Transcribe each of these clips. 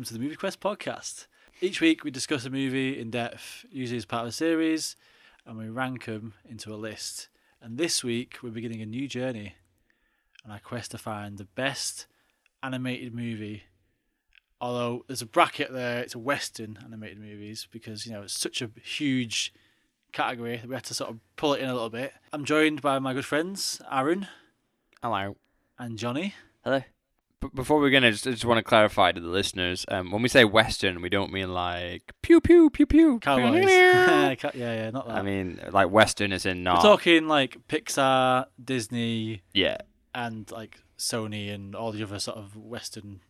welcome to the Movie Quest podcast. Each week we discuss a movie in depth, usually as part of a series, and we rank them into a list. And this week we're beginning a new journey on our quest to find the best animated movie. Although there's a bracket there, it's a Western animated movies because you know it's such a huge category that we had to sort of pull it in a little bit. I'm joined by my good friends Aaron Hello. and Johnny. Hello. B- before we're gonna, just, I just want to clarify to the listeners. Um, when we say Western, we don't mean like pew pew pew pew. Cowboys. yeah, yeah, yeah, not that. I mean, like Western is in We're not. talking like Pixar, Disney, yeah, and like Sony and all the other sort of Western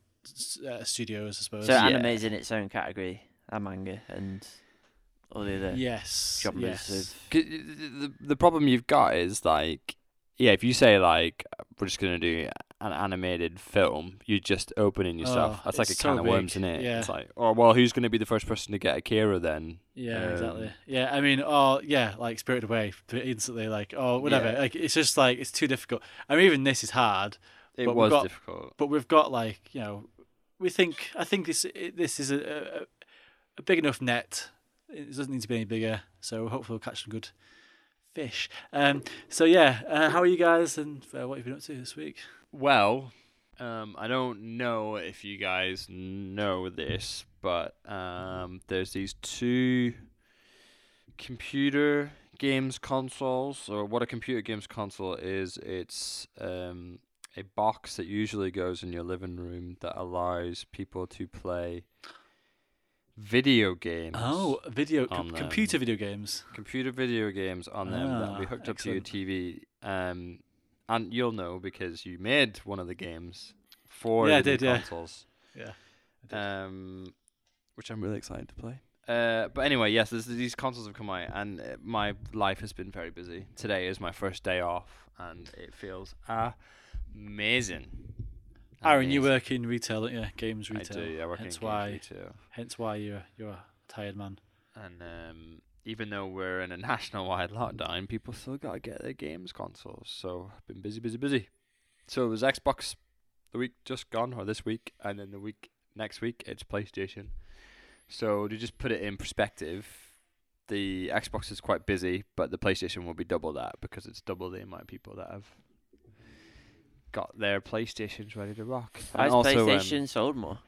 uh, studios, I suppose. So Yeah. anime is in its own category, and manga, and all the other yes, yes. of 'Cause the the problem you've got is like, yeah, if you say like we're just gonna do an animated film, you're just opening yourself. Oh, That's like a it's can of worms, big. isn't it? Yeah. It's like, oh well, who's gonna be the first person to get Akira then? Yeah, Um, exactly. Yeah, I mean, oh yeah, like Spirited Away, instantly, like oh whatever. Yeah. Like it's just like it's too difficult. I mean, even this is hard, It But was got- difficult. but we've got like you know, we think I think this this is a, a, a big enough net. It doesn't need to be any bigger, so hopefully we'll catch some good fish. Um, so yeah, uh, how are you guys and uh, what have you been up to this week? Well, um, I don't know if you guys know this, but um, there's these two computer games consoles, or what a computer games console is. It's um, a box that usually goes in your living room that allows people to play video games. Oh, video com- computer video games. computer video games on them that'll be Ah, hooked up to your. TV. Um, and you'll know because you made one of the games for Yeah, the new did, yeah. consoles. Yeah, I did. Um, which I'm really excited to play. Uh, but anyway, yes, there's, these consoles have come out, and uh, my life has been very busy. Today is my first day off, and it feels amazing. Aaron, you work in retail, don't you? Games I retail. do. I work hence in games why, retail. hence why you're you're a tired man. And um, even though we're in a national-wide lockdown, people still gotta get their games consoles. So I've been busy, busy, busy. So it was Xbox the week just gone, or this week, and then the week next week it's PlayStation. So to just put it in perspective, the Xbox is quite busy, but the PlayStation will be double that because it's double the amount of people that have got their PlayStations ready to rock. Why And has also, um, PlayStation sold more?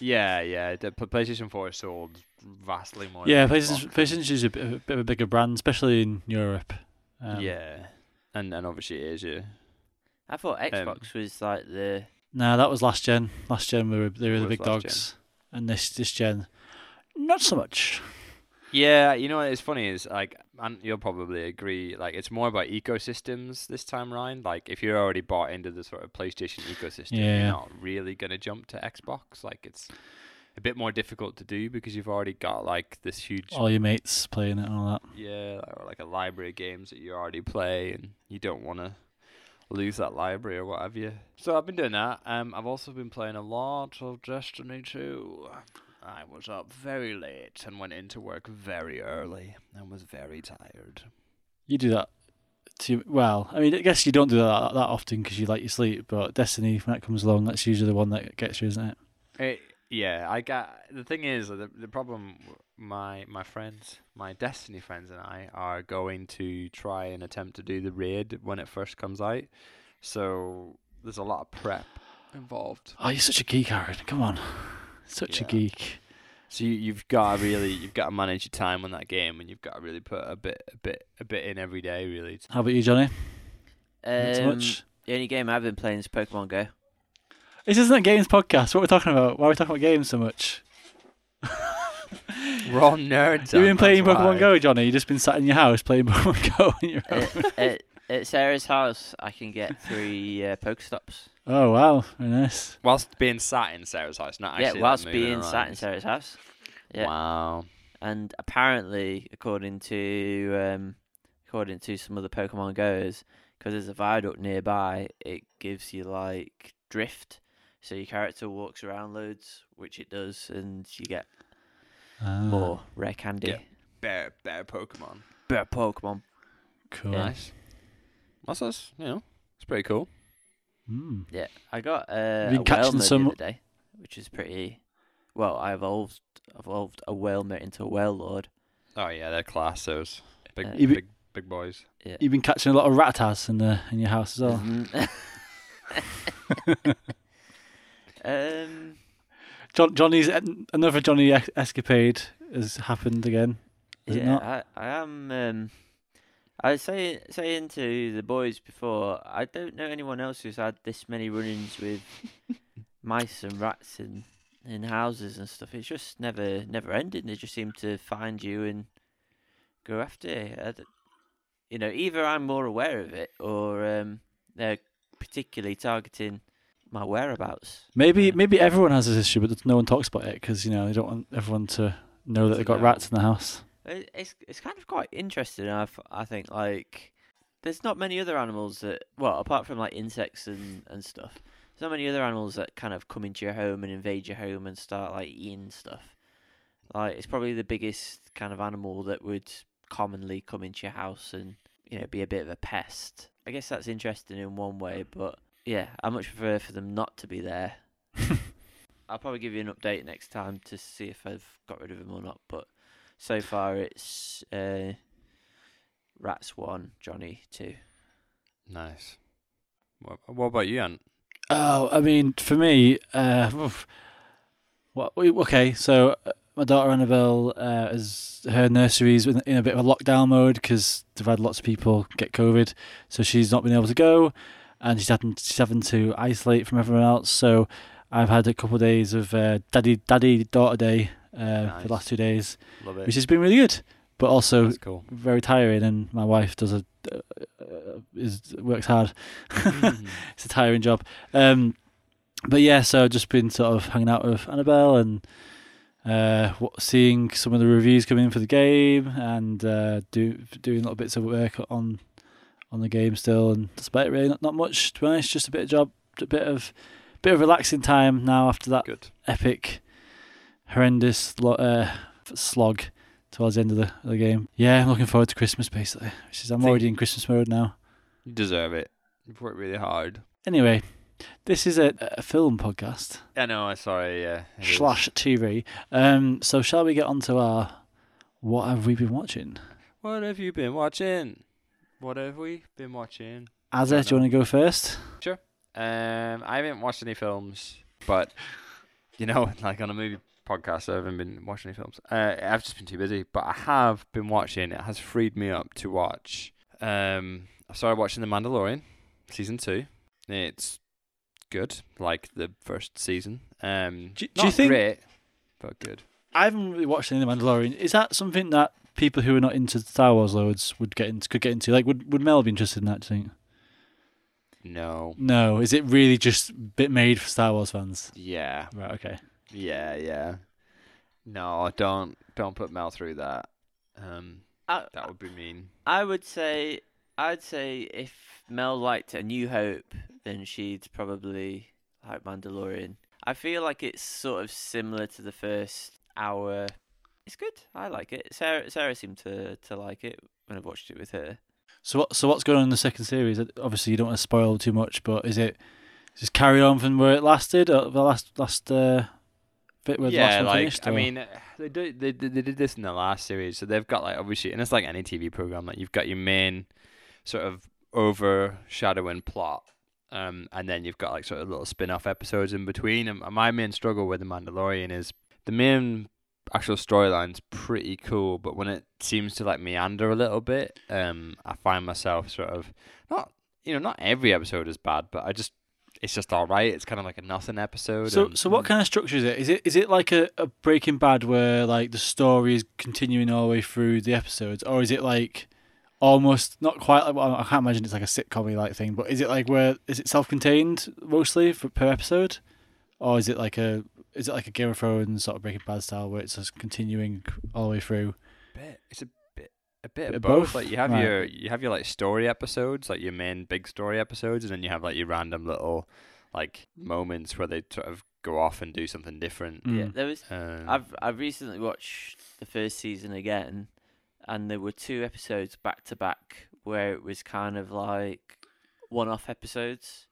yeah, yeah, the PlayStation 4 sold vastly more. Yeah, than PlayStation, Xbox. PlayStation is a bit, a bit of a bigger brand, especially in Europe. Um, yeah, and and obviously Asia. I thought um, Xbox was like the No, that was last gen. Last gen, we were they were the big last dogs, and this this gen, not so much. Yeah, you know what? It's funny is like, and you'll probably agree. Like, it's more about ecosystems this time round. Like, if you're already bought into the sort of PlayStation ecosystem, Yeah. you're not really gonna jump to Xbox. Like, it's a bit more difficult to do because you've already got like this huge, All your mates playing it and all that. yeah, or like a library of games that you already play, and you don't want to lose that library or what have you. So I've been doing that. Um, I've also been playing a lot of Destiny 2. I was up very late and went into work very early and was very tired. You do that. To well, I mean, I guess you don't do that that often because you like your sleep. But Destiny, when it comes along, that's usually the one that gets you, isn't it? It, yeah, I got the thing is the the problem. My my friends, my Destiny friends, and I are going to try and attempt to do the raid when it first comes out. So there's a lot of prep involved. Oh, you're such a geek, Aaron. Come on, such a geek. So you, you've got to really you've got to manage your time on that game, and you've got to really put a bit a bit a bit in every day, really. How about you, Johnny? Not so um, much. the only game I've been playing is Pokemon Go. This isn't a games podcast. What are we talking about? Why are we talking about games so much? We're all nerds. You've been playing Pokemon why. Go, Johnny. You've just been sat in your house playing Pokemon Go on your own. at, at, at Sarah's house, I can get three uh, Pokestops. Oh wow, very nice. Whilst being sat in Sarah's house, not actually. like, whilst moving being sat in. Sarah's house. Yeah. Wow. And apparently, according to um, according to some other Pokemon goers, because there's a viaduct nearby, it gives you like drift. So your character walks around loads, which it does, and you get Ah, more rare candy. Yeah. Bear bear Pokemon. Better Pokemon. cool. Yeah. Nice. That's us. You know, it's pretty cool. Mm. Yeah, I got uh, Have you a catching some- the other day, which is pretty well, I evolved evolved a Wailmer into a Wailord. Oh yeah, they're class. Those big, Uh, You be- big, big boys. Yeah. You've been catching a lot of ratas in the in your house as well. Mhm. um, John, Johnny's another Johnny escapade has happened again. Yeah? I, I am. Um, I was saying saying to the boys before, I don't know anyone else who's had this many run-ins with mice and rats in in houses and stuff. It's just never never ending. They just seem to find you and go after you. You know, either I'm more aware of it or um, they're particularly targeting my whereabouts. Maybe maybe everyone has this issue, but no one talks about it because you know they don't want everyone to know that they've got rats in the house. It's it's kind of quite interesting. I I think like there's not many other animals that well apart from like insects and and stuff. There's not many other animals that kind of come into your home and invade your home and start like eating stuff. Like it's probably the biggest kind of animal that would commonly come into your house and you know be a bit of a pest. I guess that's interesting in one way, but yeah, I much prefer for them not to be there. I'll probably give you an update next time to see if I've got rid of them or not. But so far, it's uh, Rats one, Johnny two. Nice. What, what about you, Ant? Oh, I mean, for me, uh, what? Okay, so uh, my daughter Annabelle uh, is her nursery's in, in a bit of a lockdown mode because they've had lots of people get COVID, so she's not been able to go, and she's having she's having to isolate from everyone else. So I've had a couple of days of uh, daddy daddy daughter day uh, for the last two days, Love it. which has been really good, but also cool. very tiring. And my wife does a uh, is works hard. Mhm. it's a tiring job. Um, but yeah, so I've just been sort of hanging out with Annabelle and uh, what, seeing some of the reviews coming in for the game and uh, do doing little bits of work on on the game still. And despite really not, not much to be honest, just a bit of job, a bit of bit of relaxing time now after that Good. epic, horrendous uh, slog towards the end of the, of the game. Yeah, I'm looking forward to Christmas basically. Which is I'm already in Christmas mode now. You deserve it. You've worked really hard. Anyway, this is a, a film podcast I know. I'm sorry. Yeah. slash TV. Um, so shall we get on to our what have we been watching? What have you been watching? What have we been watching? Azza, do you want to go first? Sure. Um, I haven't watched any films, but you know, like on a movie podcast, I haven't been watching any films. Uh, I've just been too busy, but I have been watching. It has freed me up to watch. Um, I started watching The Mandalorian, season two. It's good, like the first season. Um, Do- do you think- great, but good? I haven't really watched any of The Mandalorian. Is that something that people who are not into Star Wars loads would get into? Could get into? Like, would would Mel be interested in that? Do you think? No. No. Is it really just bit made for Star Wars fans? Yeah. Right. Okay. Yeah. Yeah. No, don't don't put Mel through that. Um, I, that would be mean. I would say, I'd say if Mel liked A New Hope, then she'd probably like Mandalorian. I feel like it's sort of similar to the first hour. It's good. I like it. Sarah, Sarah seemed to to like it when I watched it with her. So what? So what's going on in the second series? Obviously, you don't want to spoil too much, but is it just carry on from where it lasted? Or the last last uh, bit where the last yeah, one like finished? I mean, uh, they do they, they they did this in the last series, so they've got like obviously, and it's like any TV program, like you've got your main sort of overshadowing plot, um, and then you've got like sort of little spin-off episodes in between. And my main struggle with the Mandalorian is the main actual storyline's pretty cool, but when it seems to like meander a little bit, um, I find myself sort of not you know not every episode is bad, but I just it's just all right. It's kind of like a nothing episode. So, and- so what kind of structure is it? Is it is it like a, a Breaking Bad where like the story is continuing all the way through the episodes, or is it like almost not quite like well, I can't imagine it's like a sitcom like thing, but is it like where is it self-contained mostly for, per episode, or is it like a is it like a Game of Thrones sort of Breaking Bad style where it's just continuing all the way through? bit. It's a bit a bit, Bit of of both. both? Like you have Right. your you have your like story episodes, like your main big story episodes, and then you have like your random little like moments where they sort of go off and do something different. Yeah, Mm. there was. Um, I've I've recently watched the first season again, and there were two episodes back to back where it was kind of like one-off episodes,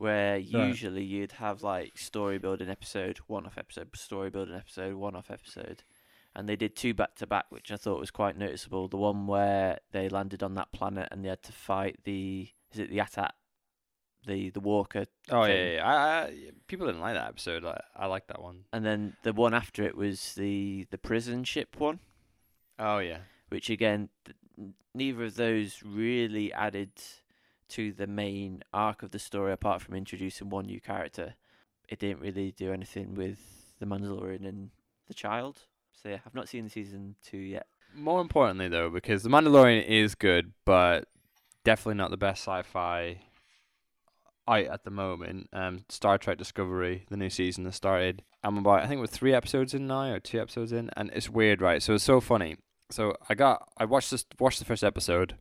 where usually you'd have like story building episode, one off episode, story building episode, one off episode. And they did two back to back, which I thought was quite noticeable. The one where they landed on that planet and they had to fight the is it the AT-AT, the the Walker, Oh yeah, yeah, yeah. I, I, people didn't like that episode. I, I like that one. and then the one after it was the the prison ship one. Oh yeah. which again, th- neither of those really added to the main arc of the story apart from introducing one new character. It didn't really do anything with the Mandalorian and the child. So yeah, I've not seen season two yet. More importantly, though, because The Mandalorian is good, but definitely not the best sci-fi out at the moment. Um, Star Trek Discovery, the new season has started. I'm about, I think we're three episodes in now, or two episodes in, and it's weird, right? So it's so funny. So I got, I watched this, watched the first episode,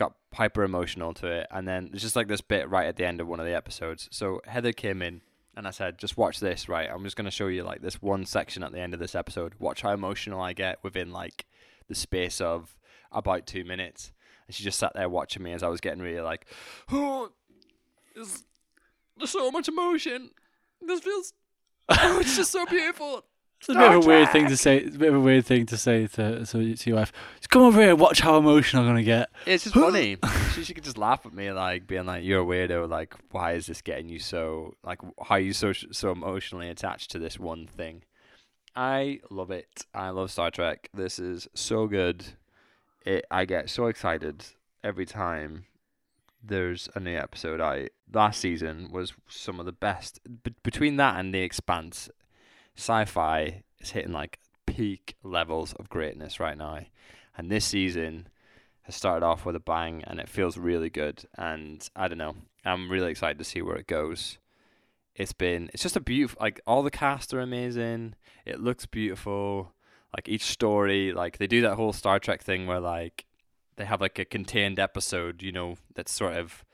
got hyper emotional to it, and then there's just like this bit right at the end of one of the episodes. So Heather came in. And I said, just watch this, right? I'm just going to show you like this one section at the end of this episode. Watch how emotional I get within like the space of about two minutes. And she just sat there watching me as I was getting really like, oh, there's, there's so much emotion. This feels, oh, it's just so beautiful. It's a bit of a weird thing to say. It's a bit of a weird thing to say to to, to your wife. Just come over here and watch how emotional I'm gonna get. It's just funny. she, she could just laugh at me, like being like, "You're a weirdo. Like, why is this getting you so like? How are you so so emotionally attached to this one thing?" I love it. I love Star Trek. This is so good. It. I get so excited every time there's a new episode out. Last season was some of the best. Be- between that and The Expanse, sci-fi is hitting like peak levels of greatness right now. And this season has started off with a bang and it feels really good. And I don't know, I'm really excited to see where it goes. It's been, it's just a beautiful, like all the cast are amazing. It looks beautiful. Like each story, like they do that whole Star Trek thing where like they have like a contained episode, you know, that's sort of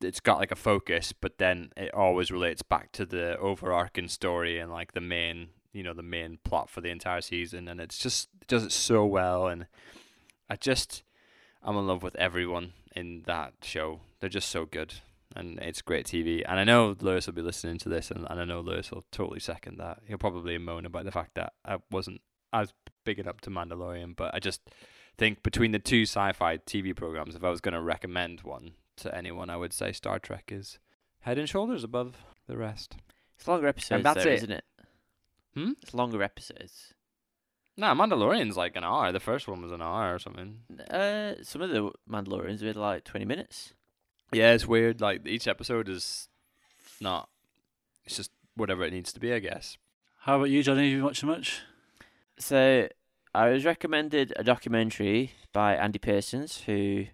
it's got like a focus, but then it always relates back to the overarching story and like the main, you know, the main plot for the entire season. And it's just it does it so well. And I just I'm in love with everyone in that show. They're just so good, and it's great TV. And I know Lewis will be listening to this, and, and I know Lewis will totally second that. He'll probably moan about the fact that I wasn't as big it up to Mandalorian, but I just think between the two sci-fi TV programs, if I was going to recommend one to anyone, I would say Star Trek is head and shoulders above the rest. It's longer episodes, that's though, it. isn't it? Hmm? It's longer episodes. Nah, Mandalorian's like an hour. The first one was an hour or something. Uh, some of the Mandalorians are like twenty minutes. Yeah, it's weird. Like each episode is not. It's just whatever it needs to be, I guess. How about you, Johnny? Have you watched much? So I was recommended a documentary by Andy Pearsons, who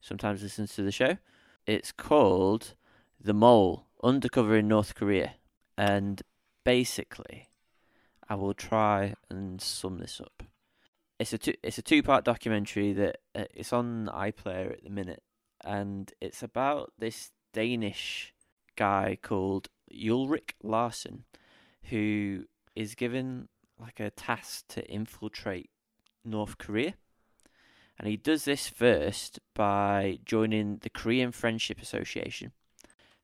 sometimes listens to the show. It's called The Mole Undercover in North Korea. And basically, I will try and sum this up. It's a two, it's a two part documentary that uh, it's on iPlayer at the minute, and it's about this Danish guy called Ulrich Larsen, who is given like a task to infiltrate North Korea. And he does this first by joining the Korean Friendship Association.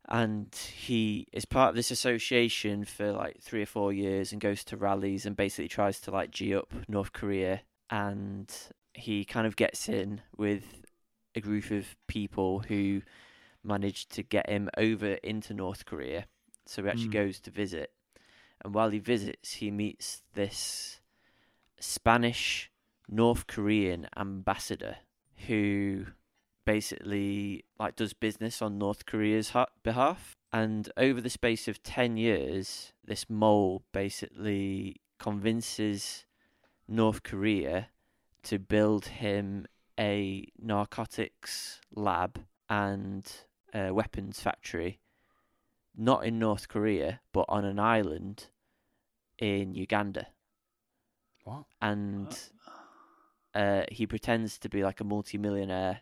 And he is part of this association for like three or four years and goes to rallies and basically tries to like G up North Korea. And he kind of gets in with a group of people who managed to get him over into North Korea. So he actually Mm. goes to visit. And while he visits, he meets this Spanish North Korean ambassador who basically like does business on North Korea's ha- behalf. And over the space of 10 years, this mole basically convinces North Korea to build him a narcotics lab and a weapons factory, not in North Korea, but on an island in Uganda. What? And uh, he pretends to be like a multimillionaire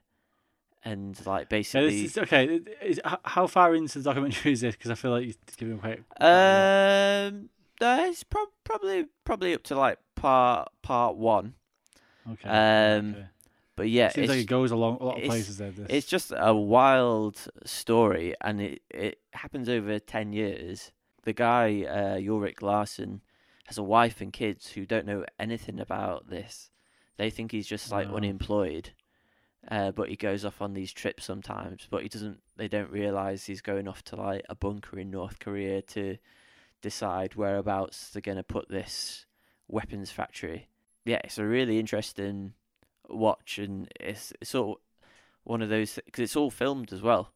and like Yeah, basically. this is, okay. Is, how far into the documentary is this? Because I feel like you're giving quite. Um, uh, it's prob- probably probably up to like part part one. Okay. um, okay. But yeah, Seems it's, like it goes along a lot of places there. This. it's just a wild story, and it it happens over ten years. The guy, uh, Ulrich Larsen, has a wife and kids who don't know anything about this. They think he's just like Wow. unemployed, uh, but he goes off on these trips sometimes. But he doesn't. They don't realize he's going off to like a bunker in North Korea to decide whereabouts they're going to put this weapons factory. Yeah, it's a really interesting watch, and it's it's sort of one of those because it's all filmed as well,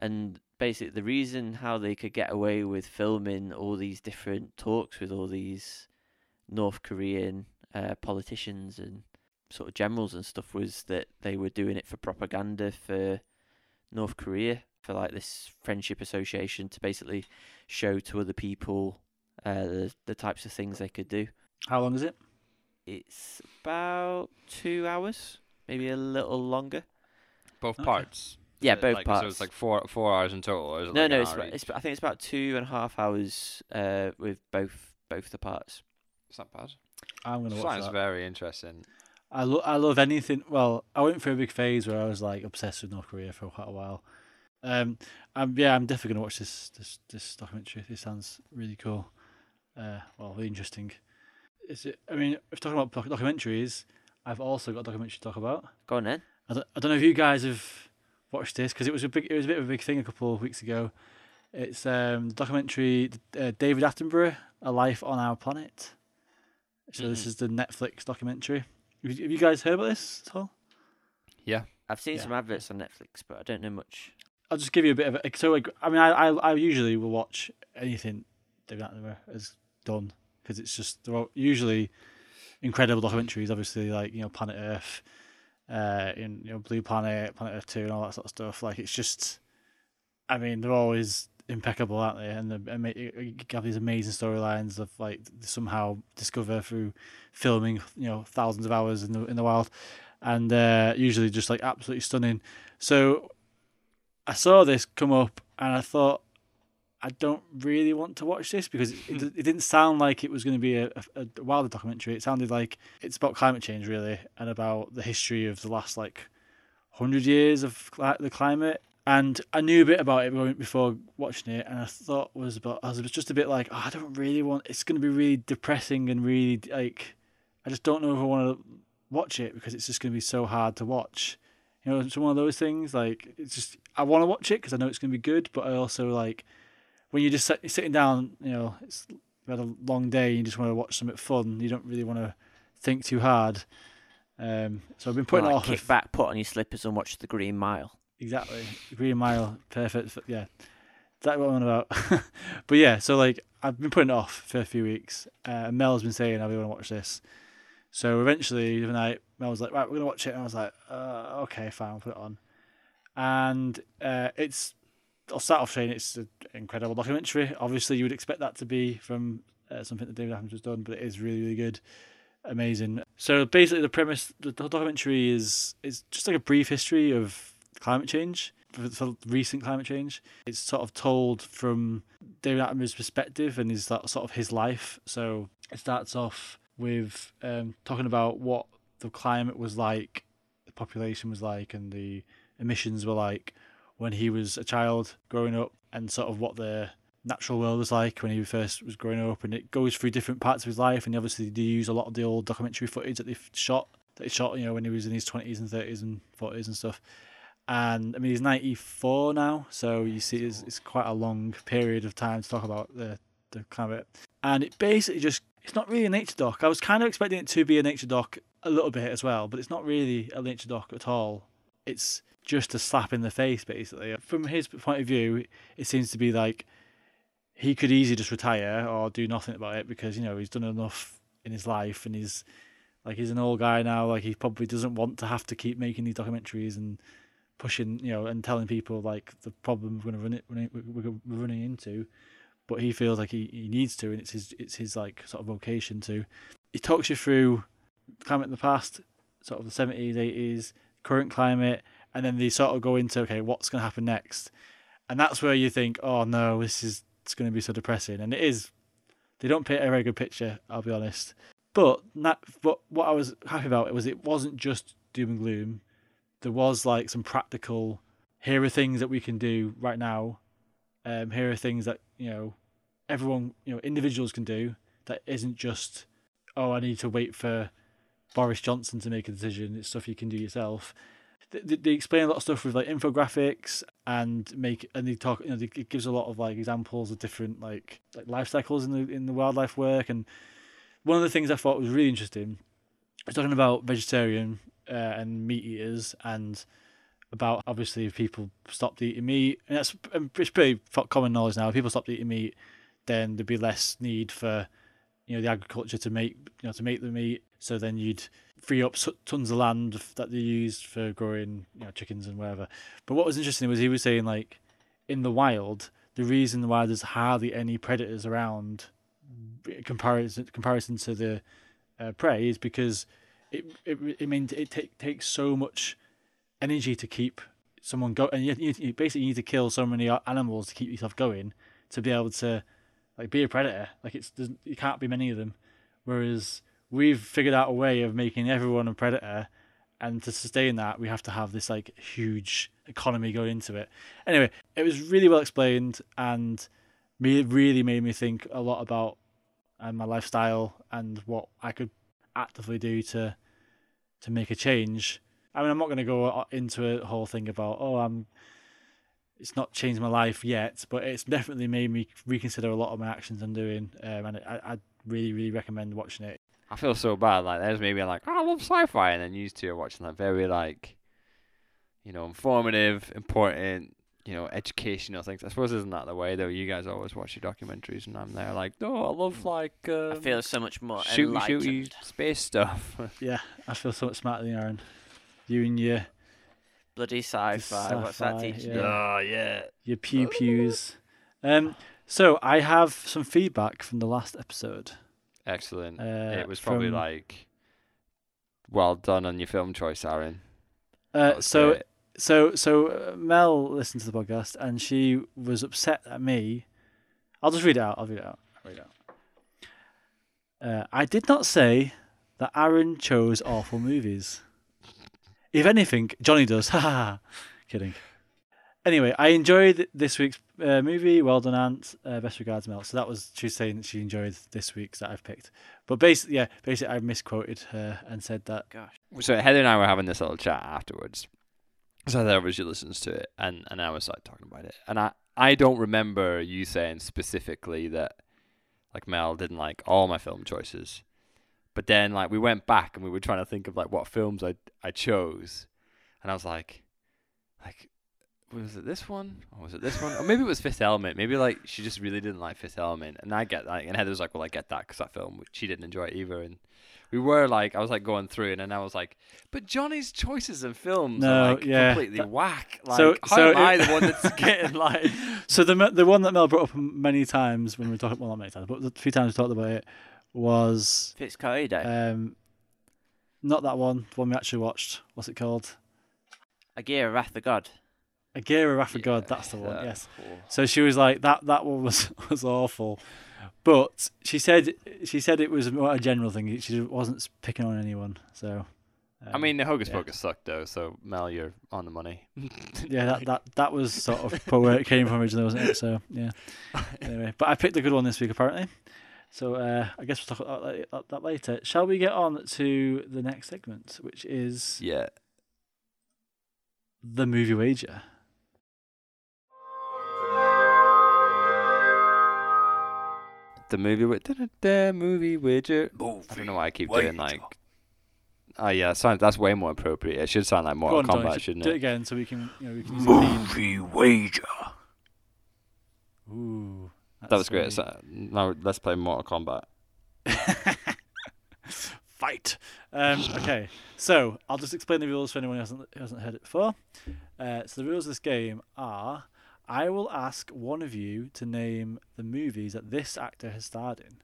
and basically the reason how they could get away with filming all these different talks with all these North Korean uh, politicians and sort of generals and stuff was that they were doing it for propaganda for North Korea for like this friendship association to basically show to other people uh, the the types of things they could do. How long is it? It's about two hours, maybe a little longer. Both Okay. parts. Yeah, both like, parts. So it's like four four hours in total. Or is it no, like no, it's, about, it's I think it's about two and a half hours uh, with both both the parts. It's not bad. I'm gonna watch Sounds that. very interesting. I lo- I love anything. Well, I went through a big phase where I was like obsessed with North Korea for quite a while. Um, I'm yeah, I'm definitely gonna watch this this this documentary. This sounds really cool. Uh, well, really interesting. Is it? I mean, if talking about doc- documentaries, I've also got a documentary to talk about. Go on then. I don't, I don't know if you guys have watched this because it was a big it was a bit of a big thing a couple of weeks ago. It's um documentary uh, David Attenborough, A Life on Our Planet. So this Mhm. is the Netflix documentary. Have you guys heard about this at all? Yeah. I've seen Yeah. some adverts on Netflix, but I don't know much. I'll just give you a bit of a so like I mean I I, I usually will watch anything David Attenborough has done because it's just they're all usually incredible documentaries. Obviously, like you know Planet Earth, uh, in you know Blue Planet, Planet Earth Two, and all that sort of stuff. Like it's just, I mean, they're always impeccable, aren't they? And ama- have these amazing storylines of like somehow discover through filming, you know, thousands of hours in the in the wild, and uh, usually just like absolutely stunning. So I saw this come up and I thought I don't really want to watch this because it, it, it didn't sound like it was going to be a, a, a wilder documentary. It sounded like it's about climate change really and about the history of the last like hundred years of the climate. And I knew a bit about it going- before watching it, and I thought was about I was just a bit like, oh, I don't really want. It's going to be really depressing and really like, I just don't know if I want to watch it because it's just going to be so hard to watch. You know, it's one of those things. Like, it's just I want to watch it because I know it's going to be good, but I also like when you're just sit, you're sitting down. You know, it's you had a long day. and You just want to watch something fun. You don't really want to think too hard. Um, so I've been putting Like, it off. kick if- back, put on your slippers, and watch the Green Mile. Exactly. Green Mile, perfect. Yeah, that's what I'm on about. but yeah, so like I've been putting it off for a few weeks. Uh, Mel's been saying I really want to watch this. So eventually, the night, Mel was like, "Right, we're gonna watch it," and I was like, uh, "Okay, fine, I'll put it on." And uh, it's I'll start off saying it's an incredible documentary. Obviously, you would expect that to be from uh, something that David Adams has done, but it is really, really good, amazing. So basically, the premise, the the documentary is is just like a brief history of climate change, for, recent climate change. It's sort of told from David Attenborough's perspective and his that sort of his life. So it starts off with um, talking about what the climate was like, the population was like, and the emissions were like when he was a child growing up, and sort of what the natural world was like when he first was growing up. And it goes through different parts of his life, and obviously they use a lot of the old documentary footage that they've shot that he shot, you know, when he was in his twenties and thirties and forties and stuff. And I mean, he's ninety four now, so you see, it's, it's quite a long period of time to talk about the the climate. And it basically just it's not really a nature doc. I was kind of expecting it to be a nature doc a little bit as well, but it's not really a nature doc at all. It's just a slap in the face, basically. From his point of view, it seems to be like he could easily just retire or do nothing about it because you know he's done enough in his life and he's like he's an old guy now. Like he probably doesn't want to have to keep making these documentaries and pushing, you know, and telling people like the problem we're going to run it, running, we're running into. But he feels like he, he needs to, and it's his it's his like sort of vocation to. He talks you through climate in the past, sort of the seventies, eighties, current climate, and then they sort of go into okay, what's going to happen next, and that's where you think, oh no, this is it's going to be so depressing, and it is. They don't paint a very good picture, I'll be honest. But that, but what I was happy about it was it wasn't just doom and gloom. There was like some practical. Here are things that we can do right now. Um, here are things that you know everyone, you know, individuals can do. That isn't just oh, I need to wait for Boris Johnson to make a decision. It's stuff you can do yourself. They, they explain a lot of stuff with like infographics and make and they talk. You know, they, it gives a lot of like examples of different like like life cycles in the in the wildlife work. And one of the things I thought was really interesting was talking about vegetarian uh, and meat eaters and about obviously if people stopped eating meat and that's it's pretty common knowledge now. If people stopped eating meat, then there'd be less need for you know the agriculture to make you know to make the meat. So then you'd free up tons of land that they used for growing you know chickens and whatever. But what was interesting was he was saying like in the wild, the reason why there's hardly any predators around comparison comparison to the uh, prey is because it it it means it take, takes so much energy to keep someone go and you, you basically need to kill so many animals to keep yourself going to be able to like be a predator. Like it's you can't be many of them. Whereas we've figured out a way of making everyone a predator, and to sustain that, we have to have this like huge economy going into it. Anyway, it was really well explained, and me really made me think a lot about and my lifestyle and what I could actively do to to make a change. I mean, I'm not going to go uh, into a whole thing about oh, I'm it's not changed my life yet, but it's definitely made me reconsider a lot of my actions I'm doing, um, and I, I really, really recommend watching it. I feel so bad. Like there's maybe like oh, I love sci-fi, and then you two are watching that very like, you know, informative, important, you know, educational things. I suppose isn't that the way though? You guys always watch your documentaries, and I'm there like, oh, I love like. Um, I feel so much more shooty, shooty space stuff. yeah, I feel so much smarter than Aaron. You and your bloody sci-fi. What's that teaching yeah. Oh yeah, your pew pews. Um, so I have some feedback from the last episode. Excellent. Uh, it was probably like, well done on your film choice, Aaron. Uh, so, great. So, so uh, Mel listened to the podcast and she was upset at me. I'll just read it out. I'll read it out. I'll read it out. Uh, I did not say that Aaron chose awful movies. If anything, Johnny does. Ha ha. Kidding. Anyway, I enjoyed this week's uh, movie. Well done, Ant. Uh, best regards, Mel. So that was she saying that she enjoyed this week's that I've picked. But basically, yeah, basically, I misquoted her and said that. Gosh. So Heather and I were having this little chat afterwards. So Heather obviously listens to it, and and I was like talking about it, and I I don't remember you saying specifically that like Mel didn't like all my film choices. But then like we went back and we were trying to think of like what films I I chose, and I was like, like was it this one or was it this one or maybe it was Fifth Element. Maybe like she just really didn't like Fifth Element, and I get that. And Heather was like, well, I get that because that film she didn't enjoy it either, and we were like, I was like going through, and then I was like, but Johnny's choices in films no, are like yeah, completely that, whack. Like, so, how so am it, I the one that's getting like? So the the one that Mel brought up many times when we talked, well, not many times, but the few times we talked about it was Fitzcarraldo. Um, not that one. The one we actually watched. What's it called? Aguirre, Wrath of God. Aguirre, Wrath of God. That's the one. Yes. Cool. So she was like that. That one was was awful. But she said she said it was a general thing. She wasn't picking on anyone. So. Um, I mean, the Hocus yeah. Pocus sucked though. So Mel, you're on the money. yeah, that, that that was sort of where it came from originally, wasn't it? So yeah. Anyway, but I picked a good one this week apparently. So uh, I guess we'll talk about that later. Shall we get on to the next segment, which is yeah, the movie wager. The movie with the movie wager. Movie I don't know why I keep wager. doing like. Oh yeah, sounds that's way more appropriate. It should sound like Mortal on, Kombat, shouldn't do it? Do it again so we can, you know, we can use movie wager. Ooh. That was great. So, now let's play Mortal Kombat. Fight. Um, okay, so I'll just explain the rules for anyone who hasn't who hasn't heard it before. Uh, so the rules of this game are: I will ask one of you to name the movies that this actor has starred in.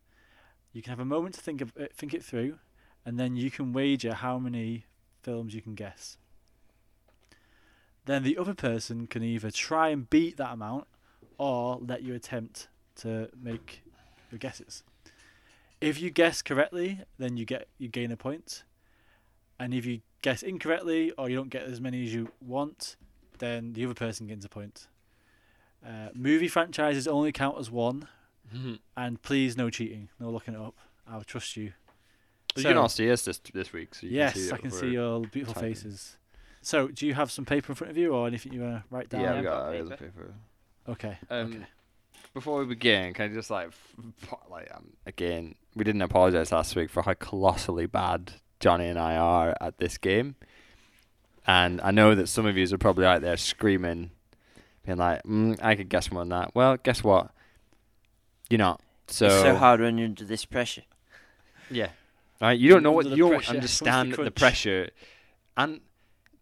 You can have a moment to think of it, think it through, and then you can wager how many films you can guess. Then the other person can either try and beat that amount, or let you attempt to make your guesses. If you guess correctly, then you get you gain a point. and if you guess incorrectly or you don't get as many as you want, then the other person gets a point. Uh, movie franchises only count as one, and please no cheating, no looking it up. I'll trust you. you can all see us this this week. So you yes, can see I can over- see your beautiful typing. faces. So, do you have some paper in front of you or anything you want to write down? Yeah, I've we got got paper. got paper. Okay. Um, okay. Before we begin, can I just like, like um, again, we didn't apologize last week for how colossally bad Johnny and I are at this game, and I know that some of you are probably out there screaming, being like, mm, "I could guess more than that." Well, guess what? You're not. So, it's so hard when you're under this pressure. yeah, right. You don't know what you don't pressure comes the understand the pressure, and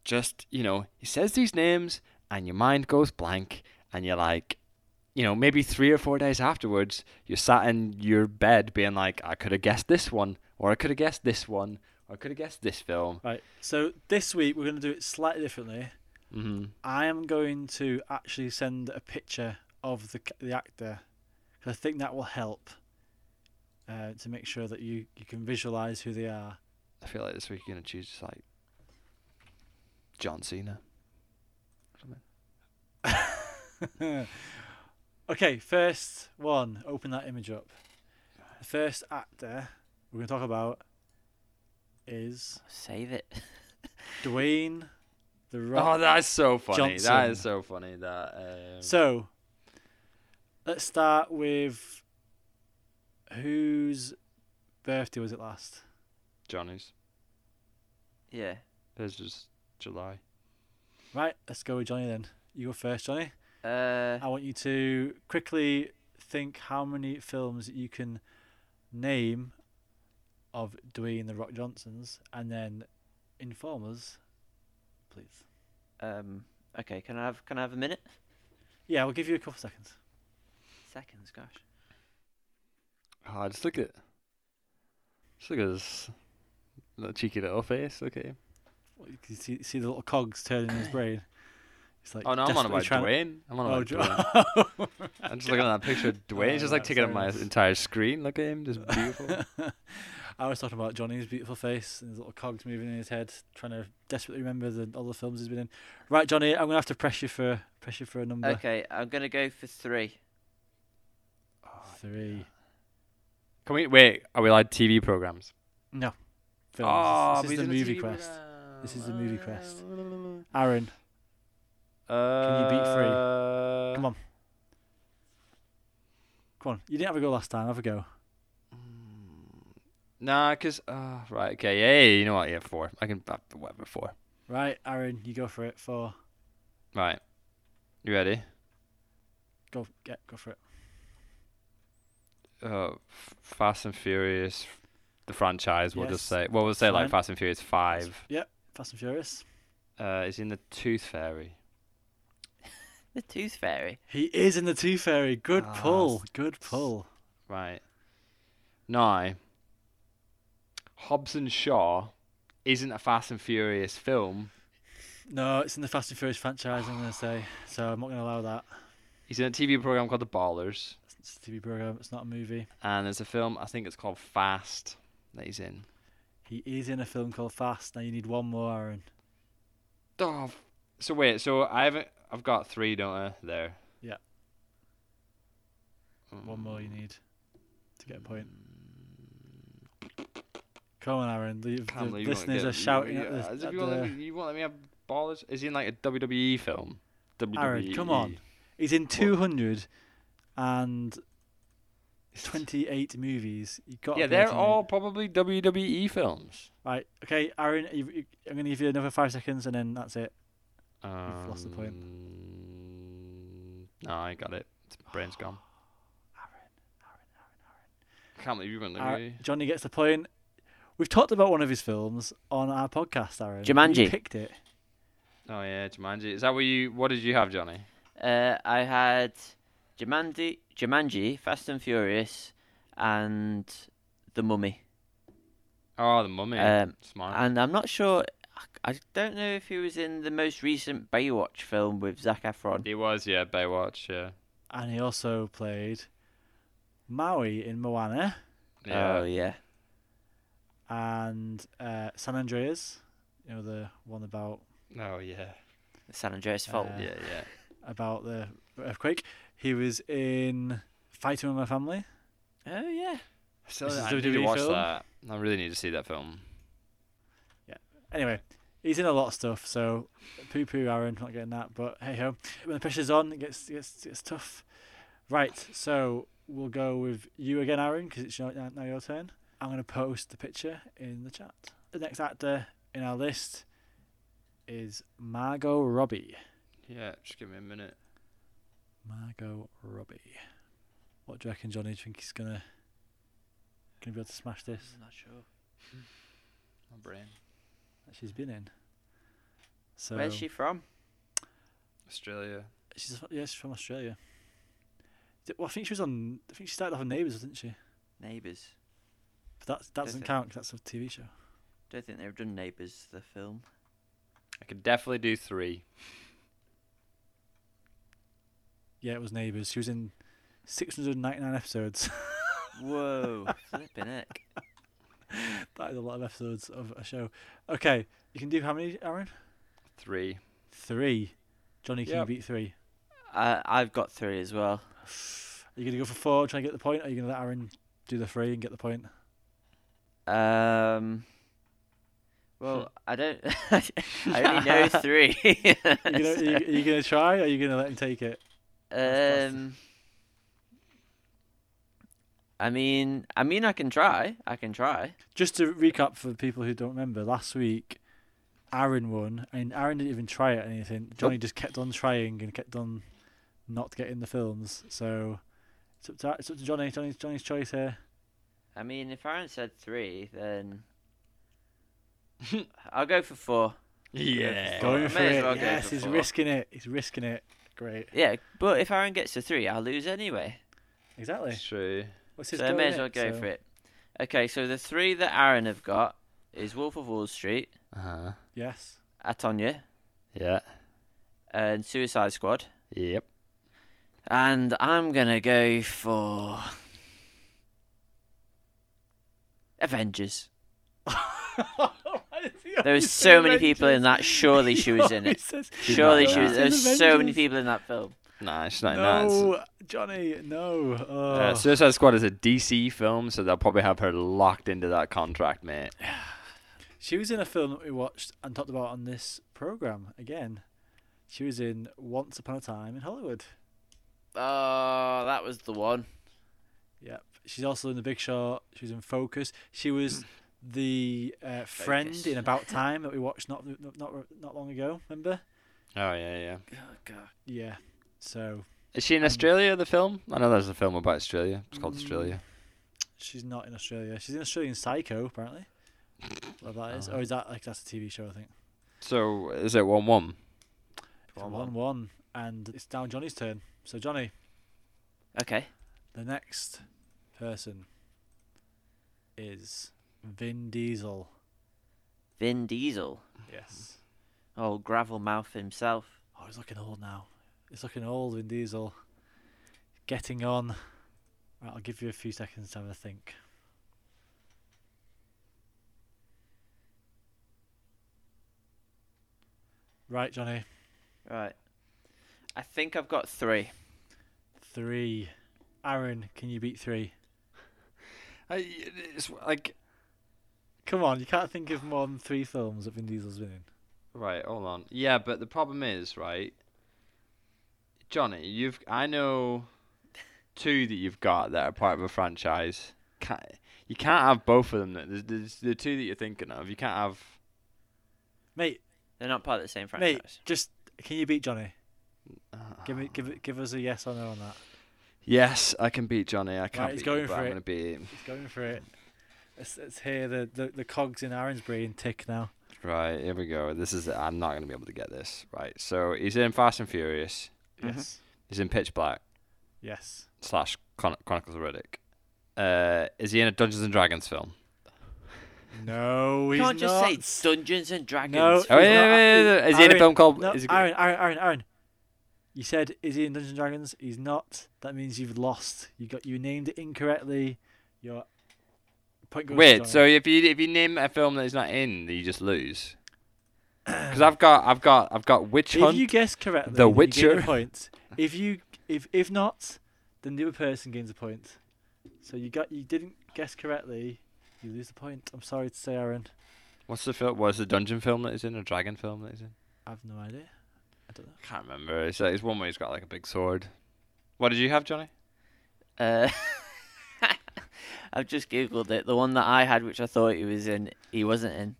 just you know, he says these names, and your mind goes blank, and you're like, you know, maybe three or four days afterwards, you're sat in your bed being like, I could have guessed this one, or I could have guessed this one, or I could have guessed this film. Right. So this week we're going to do it slightly differently. Mm-hmm. I am going to actually send a picture of the the actor because I think that will help uh, to make sure that you, you can visualize who they are. I feel like this week you're gonna choose like John Cena. okay, first one. Open that image up. The first actor we're going to talk about is Save it. Dwayne the Oh, that's so funny. That Johnson. is so funny. That. Um, So, let's start with whose birthday was it last? Johnny's. Yeah. His is July. Right, let's go with Johnny then. You go first, Johnny. Uh, I want you to quickly think how many films you can name of Dwayne the Rock Johnsons, and then inform us, please. um. Okay. Can I have Can I have a minute? Yeah, we'll give you a couple seconds. Seconds. Gosh. Oh, just look at. Just look at his little cheeky little face. Okay. Well, You can see, see the little cogs turning in his brain. It's like Oh no, I'm on desperately about trying Dwayne. I'm on Oh, about Dw- Dwayne. I'm just looking at that picture of Dwayne. Oh, He's just like taking up my entire screen. Look at him, just beautiful. I was talking about Johnny's beautiful face and his little cogs moving in his head, trying to desperately remember the, all the films he's been in. Right, Johnny, I'm gonna have to press you for press you for a number Okay. I'm gonna go for three. three. Can we wait? Are we allowed TV programs? No, films. Oh, this is the he's in a movie TV quest. program. This is the movie quest. Uh, Aaron, Can you beat three? Uh, Come on. come on. You didn't have a go last time. Have a go. Nah, cause uh, right, okay, yeah, yeah, you know what? Yeah, four. I can uh, whatever four. Right, Aaron, you go for it. Four. Right, you ready? Go get go for it. Uh, F- Fast and Furious, the franchise. We'll just say. Well, we'll say like. Fast and Furious five. Yep. Fast and Furious. Uh, is in the Tooth Fairy. The Tooth Fairy. He is in the Tooth Fairy. Good Ah, pull. Good pull. Right. Now, Hobbs and Shaw isn't a Fast and Furious film. No, it's in the Fast and Furious franchise. I'm gonna say. So I'm not gonna allow that. He's in a TV program called The Ballers, It's a TV program. It's not a movie. and there's a film I think it's called Fast that he's in. He is in a film called Fast. Now you need one more, Aaron. Oh, so wait, so I haven't. I've got three, don't I? There. Yeah. One more you hmm. need to get a point. Hmm. Come on, Aaron. The, the Can't believe you won't listeners are shouting at as the. if you, let the me, you won't let me have ballers. Is he in like a WWE film? WWE. Aaron, come on. he's in 228 movies. You got. Yeah, they're all probably WWE films. right. Okay, Aaron. You, you, I'm gonna give you another five seconds, and then that's it. Um, You've lost the point. No, I got it. It's brain's gone. Aaron, Aaron, Aaron, Aaron. Can't believe you went. Aaron. Johnny gets the point. We've talked about one of his films on our podcast, Aaron. You picked it. Oh yeah, Jumanji. Is that what you? What did you have, Johnny? Uh, I had Jumanji, Jumanji, Fast and Furious, and The Mummy. Oh, the Mummy. Um, Smart. And I'm not sure. I don't know if he was in the most recent Baywatch film with Zac Efron. he was, yeah. Baywatch, yeah. And he also played Maui in Moana Yeah. Oh yeah. And uh, San Andreas You know the one about Oh yeah. San Andreas Fault. Uh, yeah, yeah. about the earthquake. He was in Fighting with My Family. Oh yeah. So This is I the need to watch film? that. I really need to see that film. Yeah. Anyway, he's in a lot of stuff, so poo poo Aaron not getting that. But hey ho, when the pressure's on, it gets gets gets tough. Right, so we'll go with you again, Aaron, because it's your, now now your turn. I'm gonna post the picture in the chat. The next actor in our list is Margot Robbie. Yeah, just give me a minute. Margot Robbie. What do you reckon, Johnny? Do you think he's gonna gonna be able to smash this? I'm not sure. My brain. That she's been in. So Where's she from? Australia. She's yeah, she's from Australia. Well, I think she was on. I think she started off on Neighbours, didn't she? Neighbours. But that that doesn't count. count 'cause that's a TV show. Don't think they've done Neighbours the film. I could definitely do three. Yeah, it was Neighbours. She was in 699 episodes. Whoa, flipping heck. that is a lot of episodes of a show. Okay, you can do how many, Aaron? Three. Three. Johnny, can Yep. you beat three? I I've got three as well. Are you gonna go for four, try and get the point? Or are you gonna let Aaron do the three and get the point? Um. Well, I don't. I only know three. Are you, gonna, are, you, are you gonna try? Or are you gonna let him take it? Um. I mean, I mean, I can try. I can try. Just to recap for people who don't remember, last week Aaron won, and Aaron didn't even try at anything. Johnny just kept on trying and kept on not getting the films. So it's up to, it's up to Johnny. Johnny's Johnny's choice here. I mean, if Aaron said three, then I'll go for four. Yeah. Going May for it. well go yes, for he's four. risking it. He's risking it. Great. Yeah, but if Aaron gets to three, I'll lose anyway. Exactly. That's true. What's his So I go, may as innit? well go So- for it. Okay, so the three that Aaron have got is Wolf of Wall Street, Uh huh. Yes. I, Tonya, Yeah. and Suicide Squad. Yep. And I'm gonna go for Avengers. There was so many people in that. Surely she was in it. Surely she was. that. There was so many people in that film. Nah, she's not in that. It's- No, Johnny, no. Oh. Uh, Suicide Squad is a DC film, so they'll probably have her locked into that contract, mate. She was in a film that we watched and talked about on this program again. She was in Once Upon a Time in Hollywood. Oh, that was the one. Yep. She's also in The Big Short. She was in Focus. She was the uh, friend in About Time that we watched not not not, not long ago. Remember? Oh yeah, yeah. Oh god. Yeah. So Is she in Um, Australia? The film? I know there's a film about Australia. It's called Mm. Australia. she's not in Australia. She's in Australian Psycho apparently. Whatever that is, Oh. or is that like that's a TV show? I think. So is it one one? It's one one, and it's down Johnny's turn. So Johnny, Okay. the next person is Vin Diesel. Vin Diesel. Yes. Oh, gravel mouth himself. Oh, he's looking old now. He's looking old, Vin Diesel. Getting on. Right, I'll give you a few seconds to have a think. Right, Johnny. Right. I think I've got three. Three. Aaron, can you beat three? I, it's like Come on, you can't think of more than three films that Vin Diesel's been in. right. Hold on. Yeah, but the problem is right. Johnny, you've I know two that you've got that are part of a franchise. Can't, you can't have both of them. There's, there's the two that you're thinking of. You can't have. Mate, They're not part of the same franchise. mate, just can you beat Johnny? Uh, give me, give it, give us a yes or no on that. Yes, I can beat Johnny. I can't he's beat going you, but for I'm it. gonna beat him. He's going for it. Let's, let's hear the, the, the cogs in Aaron's brain tick now. Right, here we go. This is I'm not gonna be able to get this. Right, so he's in Fast and Furious. Mhm. Yes. He's in Pitch Black Yes. slash Chron- Chronicles of Riddick. Uh, is he in a Dungeons and Dragons film? No, You he's can't just say Dungeons and Dragons. No, Oh yeah, not- yeah, yeah, yeah. is he in a film called? No, is he- Aaron, Aaron, Aaron, Aaron. You said, is he in Dungeons and Dragons? He's not. That means you've lost. You got you named it incorrectly. Your point goes Wait, so if you if you name a film that he's not in, then you just lose. because I've got I've got I've got Witch Hunt. if you guess correctly, The then you Witcher. point. If you if if not, then the other person gains a point. So you got you didn't guess correctly, you lose the point. I'm sorry to say, Aaron. What's the film? What's the dungeon film that he's in? A dragon film that he's in? I've no idea. I don't know. Can't remember. It's, uh, it's one where he's got like a big sword. What did you have, Johnny? Uh, I've just googled it. The one that I had, which I thought he was in, he wasn't in.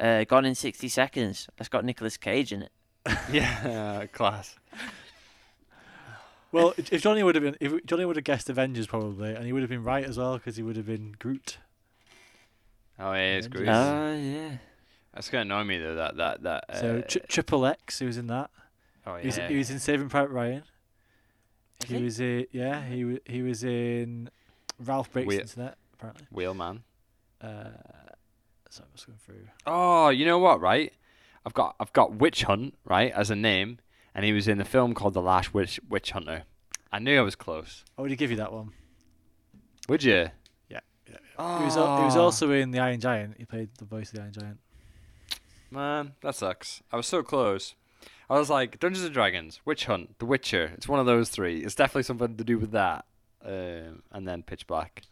Uh, Gone in sixty seconds. That's got Nicolas Cage in it. yeah, class. Well, if if Johnny would have been, if Johnny would have guessed Avengers probably, and he would have been right as well because he would have been Groot. Oh yeah, it's Avengers. great. Oh yeah. That's gonna annoy me though. That that that. Uh, So tri- Triple X, he was in that. oh He was, yeah. he was in Saving Private Ryan. Is He he? was in, yeah, he wa- he was in Ralph Breaks We- the Internet apparently. Wheelman. Uh, so I'm just going through. Oh, you know what? Right, I've got I've got Witch Hunt right as a name, and he was in the film called The Last Witch Witch Hunter. I knew I was close. I would give you that one. Would you? Yeah, yeah, Oh, He was al- he was also in the Iron Giant. He played the voice of the Iron Giant. Man, that sucks. I was so close. I was like Dungeons and Dragons, Witch Hunt, The Witcher. It's one of those three. It's definitely something to do with that. Um, and then Pitch Black.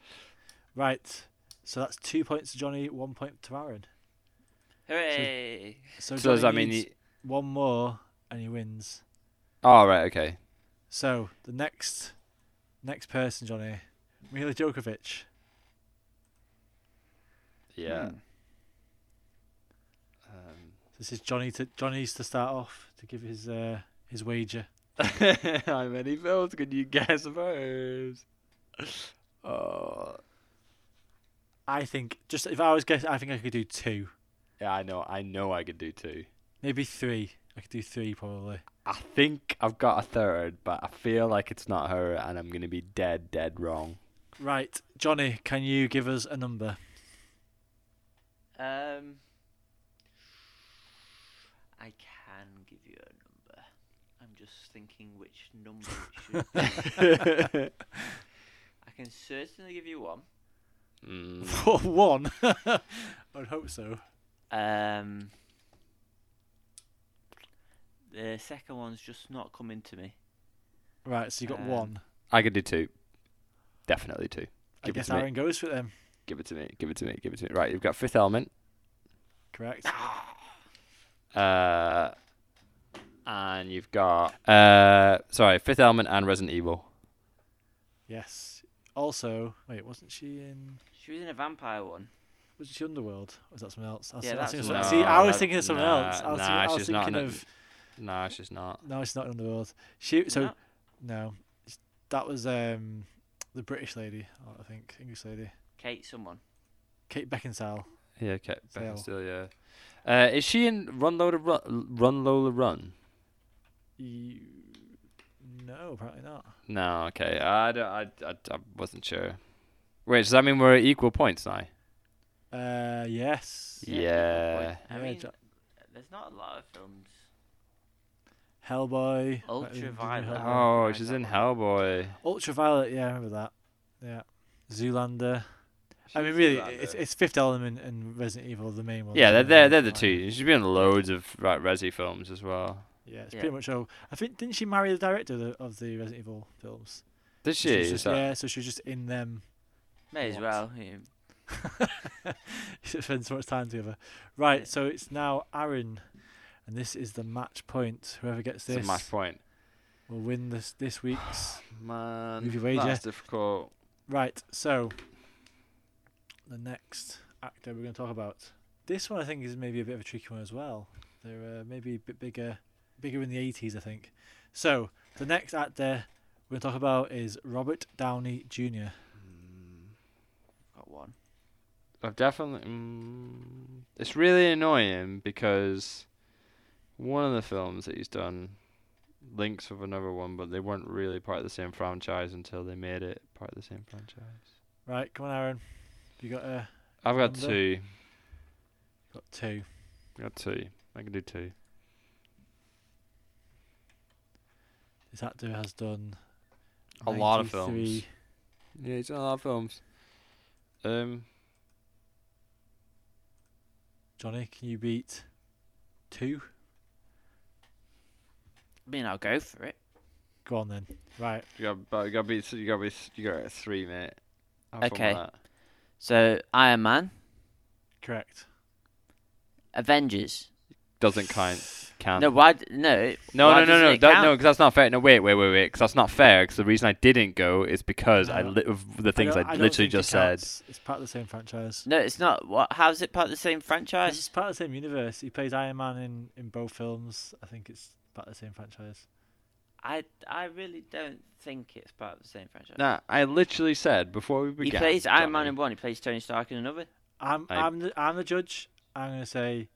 Right. So that's two points to Johnny, one point to Aaron. Hooray! So, So does that mean? needs He... one more and he wins. Oh right, okay. So the next next person, Johnny, Mila Jovovich. Yeah. Hmm. This is Johnny to Johnny's to start off to give his uh, his wager. How many films can you guess first? Oh, I think just if I was guess, I think I could do two, yeah, I know. I know I could do two. maybe three. I could do three probably. I think I've got a third, but I feel like it's not her, and I'm gonna be dead, dead wrong. Right, Johnny, can you give us a number? Um, I can give you a number. I'm just thinking which number it should be. I can certainly give you one. Mm. For one, I would hope so. Um, the second one's just not coming to me. Right, so you got Um, one. I could do two. Definitely two. I give it guess to me. Aaron goes for them. Give it to me. Give it to me. Give it to me. Right, you've got Fifth Element. Correct. Uh, and you've got uh, sorry, Fifth Element and Resident Evil. Yes. Also, wait, wasn't she in? She was in a vampire one. Wasn't she Underworld? Or was that something else? I was, Yeah, I that's thinking what- of something- See, I was thinking of something nah, else. I was, nah, thinking, I was she's not thinking in it. of. No, she's not. No, it's not Underworld. She. So No. no, that was um the British lady. I think English lady, Kate, someone. Kate Beckinsale. Yeah, Kate Beckinsale. Yeah. Uh, is she in Run Lola Run? Run Lola Run? You, no, apparently not. No, okay. I, don't, I, I, I wasn't sure. Wait, does that mean we're at equal points now? Uh, yes. Yeah, Yeah. I mean, Jo- there's not a lot of films. Hellboy. Ultraviolet. Hellboy. Oh, she's in. Hellboy. Ultraviolet. Yeah, I remember that. Yeah. Zoolander. I mean, really, it's it's Fifth Element and Resident Evil, the main ones. Yeah, they're they're, they're the two. She's been in loads of right, Resi films as well. Yeah, it's Yeah. pretty much all. I think didn't she marry the director of the, of the Resident Evil films? Did So she? was Is just- that- yeah, so she was just in them. May as What? well. yeah. you spend so much time together. Right, so it's now Aaron, and this is the match point. Whoever gets It's this a match point. will win this this week's. Man, Movie wager. that's difficult. Right, so the next actor we're going to talk about. This one I think is maybe a bit of a tricky one as well. They're uh, maybe a bit bigger, bigger in the 80s, I think. So the next actor we're going to talk about is Robert Downey Jr. Got one. I've definitely. Mm, it's really annoying because one of the films that he's done links with another one, but they weren't really part of the same franchise until they made it part of the same franchise. Right, come on, Aaron. You got uh, I've got Number? two. got two. Got two. I can do two. This actor has done A lot of 93 films. Yeah, he's done a lot of films. Um, Johnny, can you beat two. I mean, I'll go for it. Go on then. Right. You got, but you got to be, you got to be, you got to get three, mate. Have fun with Okay. That. So Iron Man, Correct. Avengers. Doesn't count. Count. No, why? d- No. No, why no, no, doesn't no, it that, count? no, because that's not fair. No, wait, wait, wait, wait, because that's not fair. Because the reason I didn't go is because I No. li- of the things I, don't- don't literally think it just said. counts. It's part of the same franchise. No, it's not. What? How's it part of the same franchise? just part of the same universe. He plays Iron Man in, in both films. I think it's part of the same franchise. I I really don't think it's part of the same franchise. Nah, I literally said before we began. he began. plays Iron Man in one. He plays Tony Stark in another. I'm I- I'm the I'm the judge. I'm gonna say,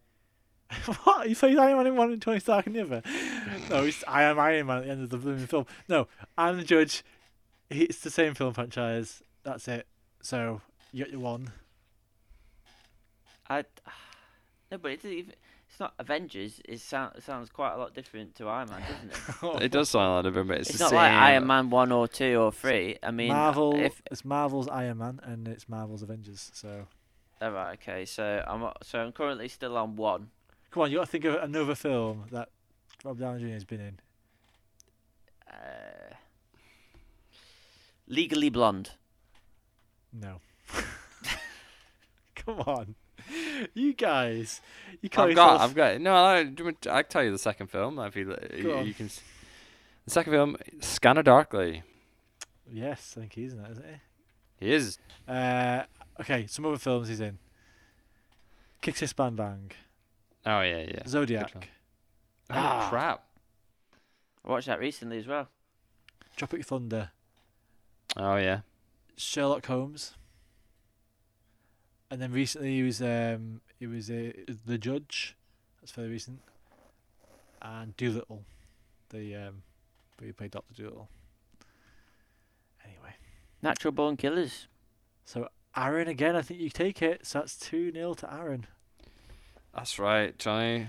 what? He plays Iron Man in one and Tony Stark in the other. no, it's I am Iron Man at the end of the blooming film. No, I'm the judge. It's the same film franchise. That's it. So you got your one. I no, but it's even. It's not Avengers. It, sound, sounds quite a lot different to Iron Man, doesn't it? It does sound a lot different, but it's, It's, the not same. like Iron Man one or two or three. I mean, Marvel. If It's Marvel's Iron Man and it's Marvel's Avengers. So all right, okay. So I'm so I'm currently still on one. come on, you got to think of another film that Rob Downey Jr. has been in. Uh, Legally Blonde. No. Come on, you guys. You call I've got, yourself- I've got. No, I, do you I can tell you the second film. If you, you, you can. The second film, Scanner Darkly. Yes, I think he's in that, isn't he? He is. Uh, okay, some other films he's in. Kiss Kiss Bang Bang, Oh yeah, yeah. Zodiac, Oh Ah. crap. I watched that recently as well. Tropic Thunder, Oh yeah. Sherlock Holmes, and then recently he was um he was uh, the Judge. That's fairly recent. And Dolittle, the um, where he played Doctor Dolittle. Anyway, Natural Born Killers. so Aaron again. I think you take it. So that's two 0 to Aaron. That's right, Johnny.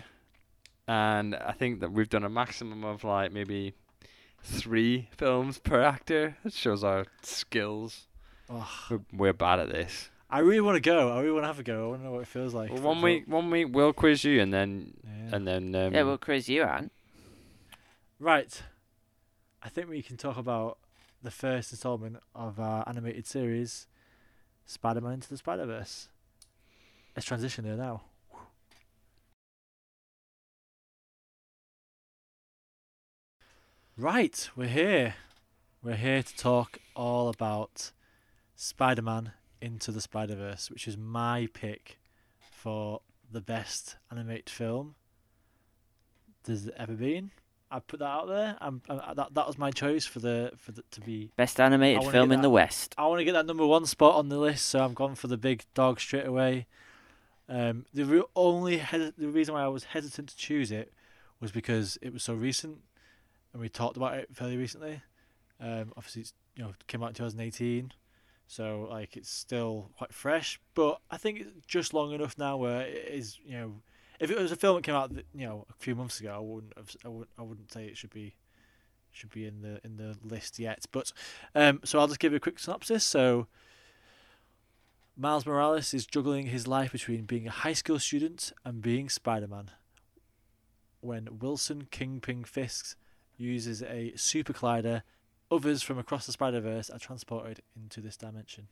And I think that we've done a maximum of like maybe three films per actor. It shows our skills. Oh, We're, we're bad at this. I really want to go. I really want to have a go. I want to know what it feels like. Well, one for- week, one week we'll quiz you, and then Yeah. and then um, yeah, we'll quiz you Anne. Right. I think we can talk about the first installment of our animated series, Spider Man Into the Spider Verse. Let's transition there now. Right, we're here. We're here to talk all about Spider Man Into the Spider Verse, which is my pick for the best animated film there's ever been. I put that out there. I'm, i that that was my choice for the for the, to be. Best animated film in that- the West. I want to get that number one spot on the list, so I'm gone for the big dog straight away. Um, the re- only hes- the reason why I was hesitant to choose it was because it was so recent, and we talked about it fairly recently. Um, obviously, it's you know came out in 2018, so like it's still quite fresh. But I think it's just long enough now where it is you know, if it was a film that came out you know a few months ago, I wouldn't have, I wouldn't I wouldn't say it should be should be in the in the list yet. But um, so I'll just give you a quick synopsis. So. Miles Morales is juggling his life between being a high school student and being Spider Man. When Wilson Kingpin Fisk uses a super collider, others from across the Spider Verse are transported into this dimension.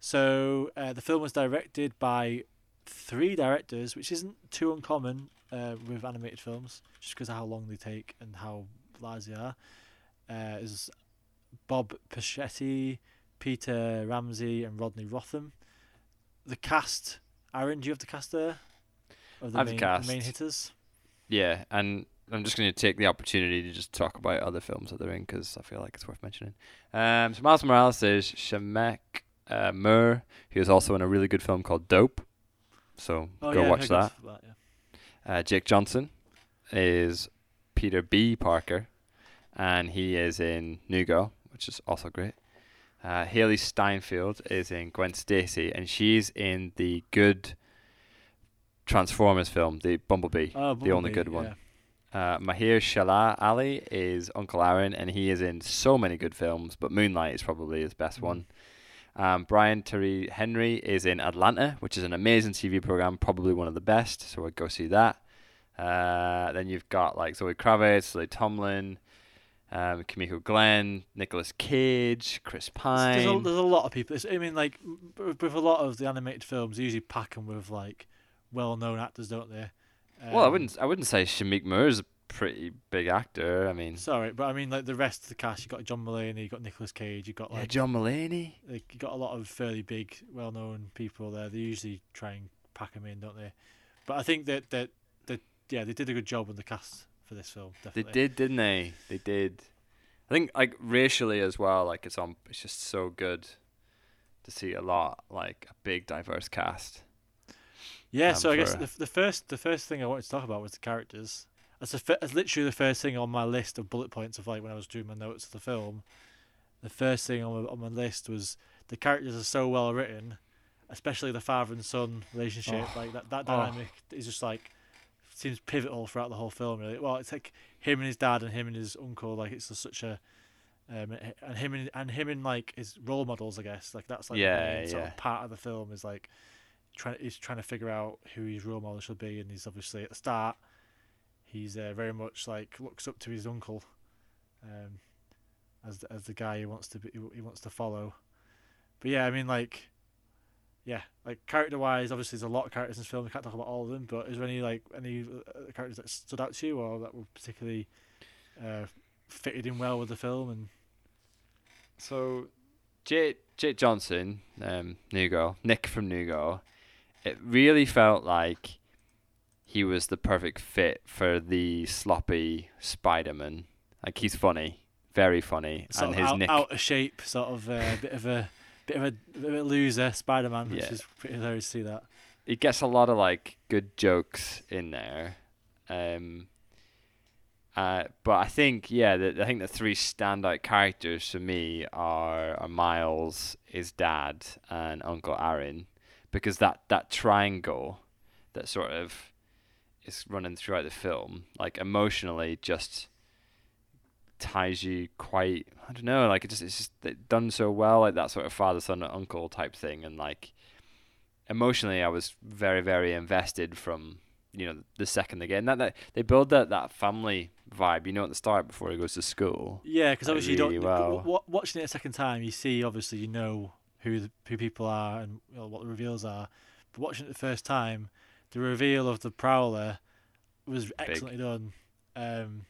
So, uh, the film was directed by three directors, which isn't too uncommon uh, with animated films, just because of how long they take and how large they are. Uh, is Bob Persichetti, Peter Ramsey, and Rodney Rothman. The cast, Aaron, do you have the cast there? Of the I have the main, cast. main hitters. yeah, and I'm just going to take the opportunity to just talk about other films that they're in because I feel like it's worth mentioning. Um, so Miles Morales is Shameik uh, Moore, who is also in a really good film called Dope. So Oh, go yeah, watch that. that yeah. Uh, Jake Johnson is Peter B. Parker, and he is in New Girl, which is also great. Uh, Hailee Steinfeld is in Gwen Stacy, and she's in the good Transformers film, the Bumblebee, Oh, the only Bumblebee, good one. yeah. Uh, Mahershala Ali is Uncle Aaron, and he is in so many good films, but Moonlight is probably his best Mm. one. Um, Brian Tyree Henry is in Atlanta, which is an amazing TV program, probably one of the best. So I'd go see that. Uh, then you've got like Zoe Kravitz, Lily Tomlin, um, Kimiko Glenn, Nicolas Cage, Chris Pine. There's a, there's a lot of people. It's, I mean, like with with a lot of the animated films, they usually pack them with like well-known actors, don't they? Well, I Um, wouldn't. I wouldn't say Shameik Moore is a pretty big actor. I mean, Sorry, but I mean, like the rest of the cast, you got John Mulaney, you got Nicolas Cage, you got yeah, like John Mulaney. like you got a lot of fairly big, well-known people there. They usually try and pack them in, don't they? But I think that that that yeah, they did a good job on the cast for this film. They did, didn't they? They did. I think like racially as well. Like it's on. It's just so good to see a lot like a big diverse cast. Yeah, um, so I guess the, the first the first thing I wanted to talk about was the characters. That's, the that's literally the first thing on my list of bullet points of like when I was doing my notes of the film. The first thing on my, on my list was the characters are so well written, especially the father and son relationship. Oh. Like that that Oh. dynamic is just like seems pivotal throughout the whole film. Really, well, it's like him and his dad and him and his uncle. Like it's just such a um, and him and, and him and like his role models. I guess like that's like the Yeah, sort of part of the film is like trying he's trying to figure out who his role model should be, and he's obviously at the start he's uh, very much like looks up to his uncle um, as the, as the guy he wants to be, he wants to follow. But yeah, I mean like yeah, like character wise, obviously there's a lot of characters in this film. We can't talk about all of them, but is there any like any uh, characters that stood out to you or that were particularly uh, fitted in well with the film? And So, Jake Jake Johnson, um, New Girl, Nick from New Girl, it really felt like he was the perfect fit for the sloppy Spider-Man. Like he's funny, very funny, sort and of his out, Nick. out of shape, sort of uh, bit of a bit of a, bit of a loser Spider-Man, which Yeah. is pretty hilarious to see that. He gets a lot of like good jokes in there. Um, uh, but I think yeah, the, I think the three standout characters for me are, are Miles, his dad, and Uncle Aaron, because that that triangle that sort of is running throughout the film, like emotionally, just ties you quite. I don't know, like it just it's just it done so well, like that sort of father son uncle type thing, and like emotionally, I was very very invested from you know the second again that, that they build that that family vibe you know at the start before he goes to school Yeah, because obviously you don't. well. w- watching it a second time, you see obviously you know who the, who people are and you know, what the reveals are. But watching it the first time, the reveal of the Prowler was excellently done. Um,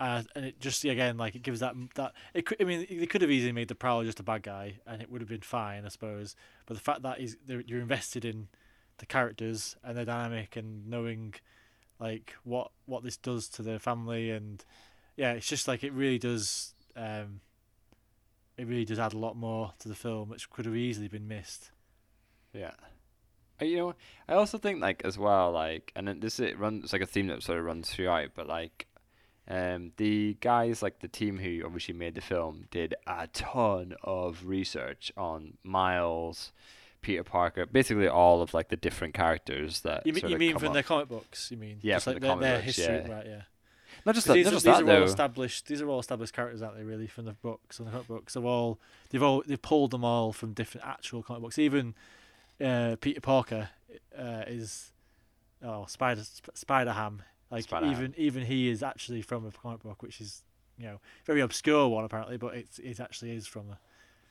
and, and it just again like it gives that that it could I mean they could have easily made the Prowler just a bad guy and it would have been fine I suppose. But the fact that is you're invested in the characters and their dynamic and knowing like what what this does to their family and yeah it's just like it really does um it really does add a lot more to the film which could have easily been missed yeah Uh, you know i also think like as well like and then this it runs it's like a theme that sort of runs throughout but like um the guys like the team who obviously made the film did a ton of research on miles peter parker basically all of like the different characters that you mean you mean from up. their comic books you mean Yeah, just from like the their, their books, history yeah. right yeah not just that, these, not are, just these that are all though established these are all established characters aren't they really from the books and the comic books they've all they've all they've pulled them all from different actual comic books even uh, Peter Parker uh, is oh Spider Sp- Spider Ham like Spider-Ham. even even he is actually from a comic book which is you know very obscure one apparently but it's it actually is from a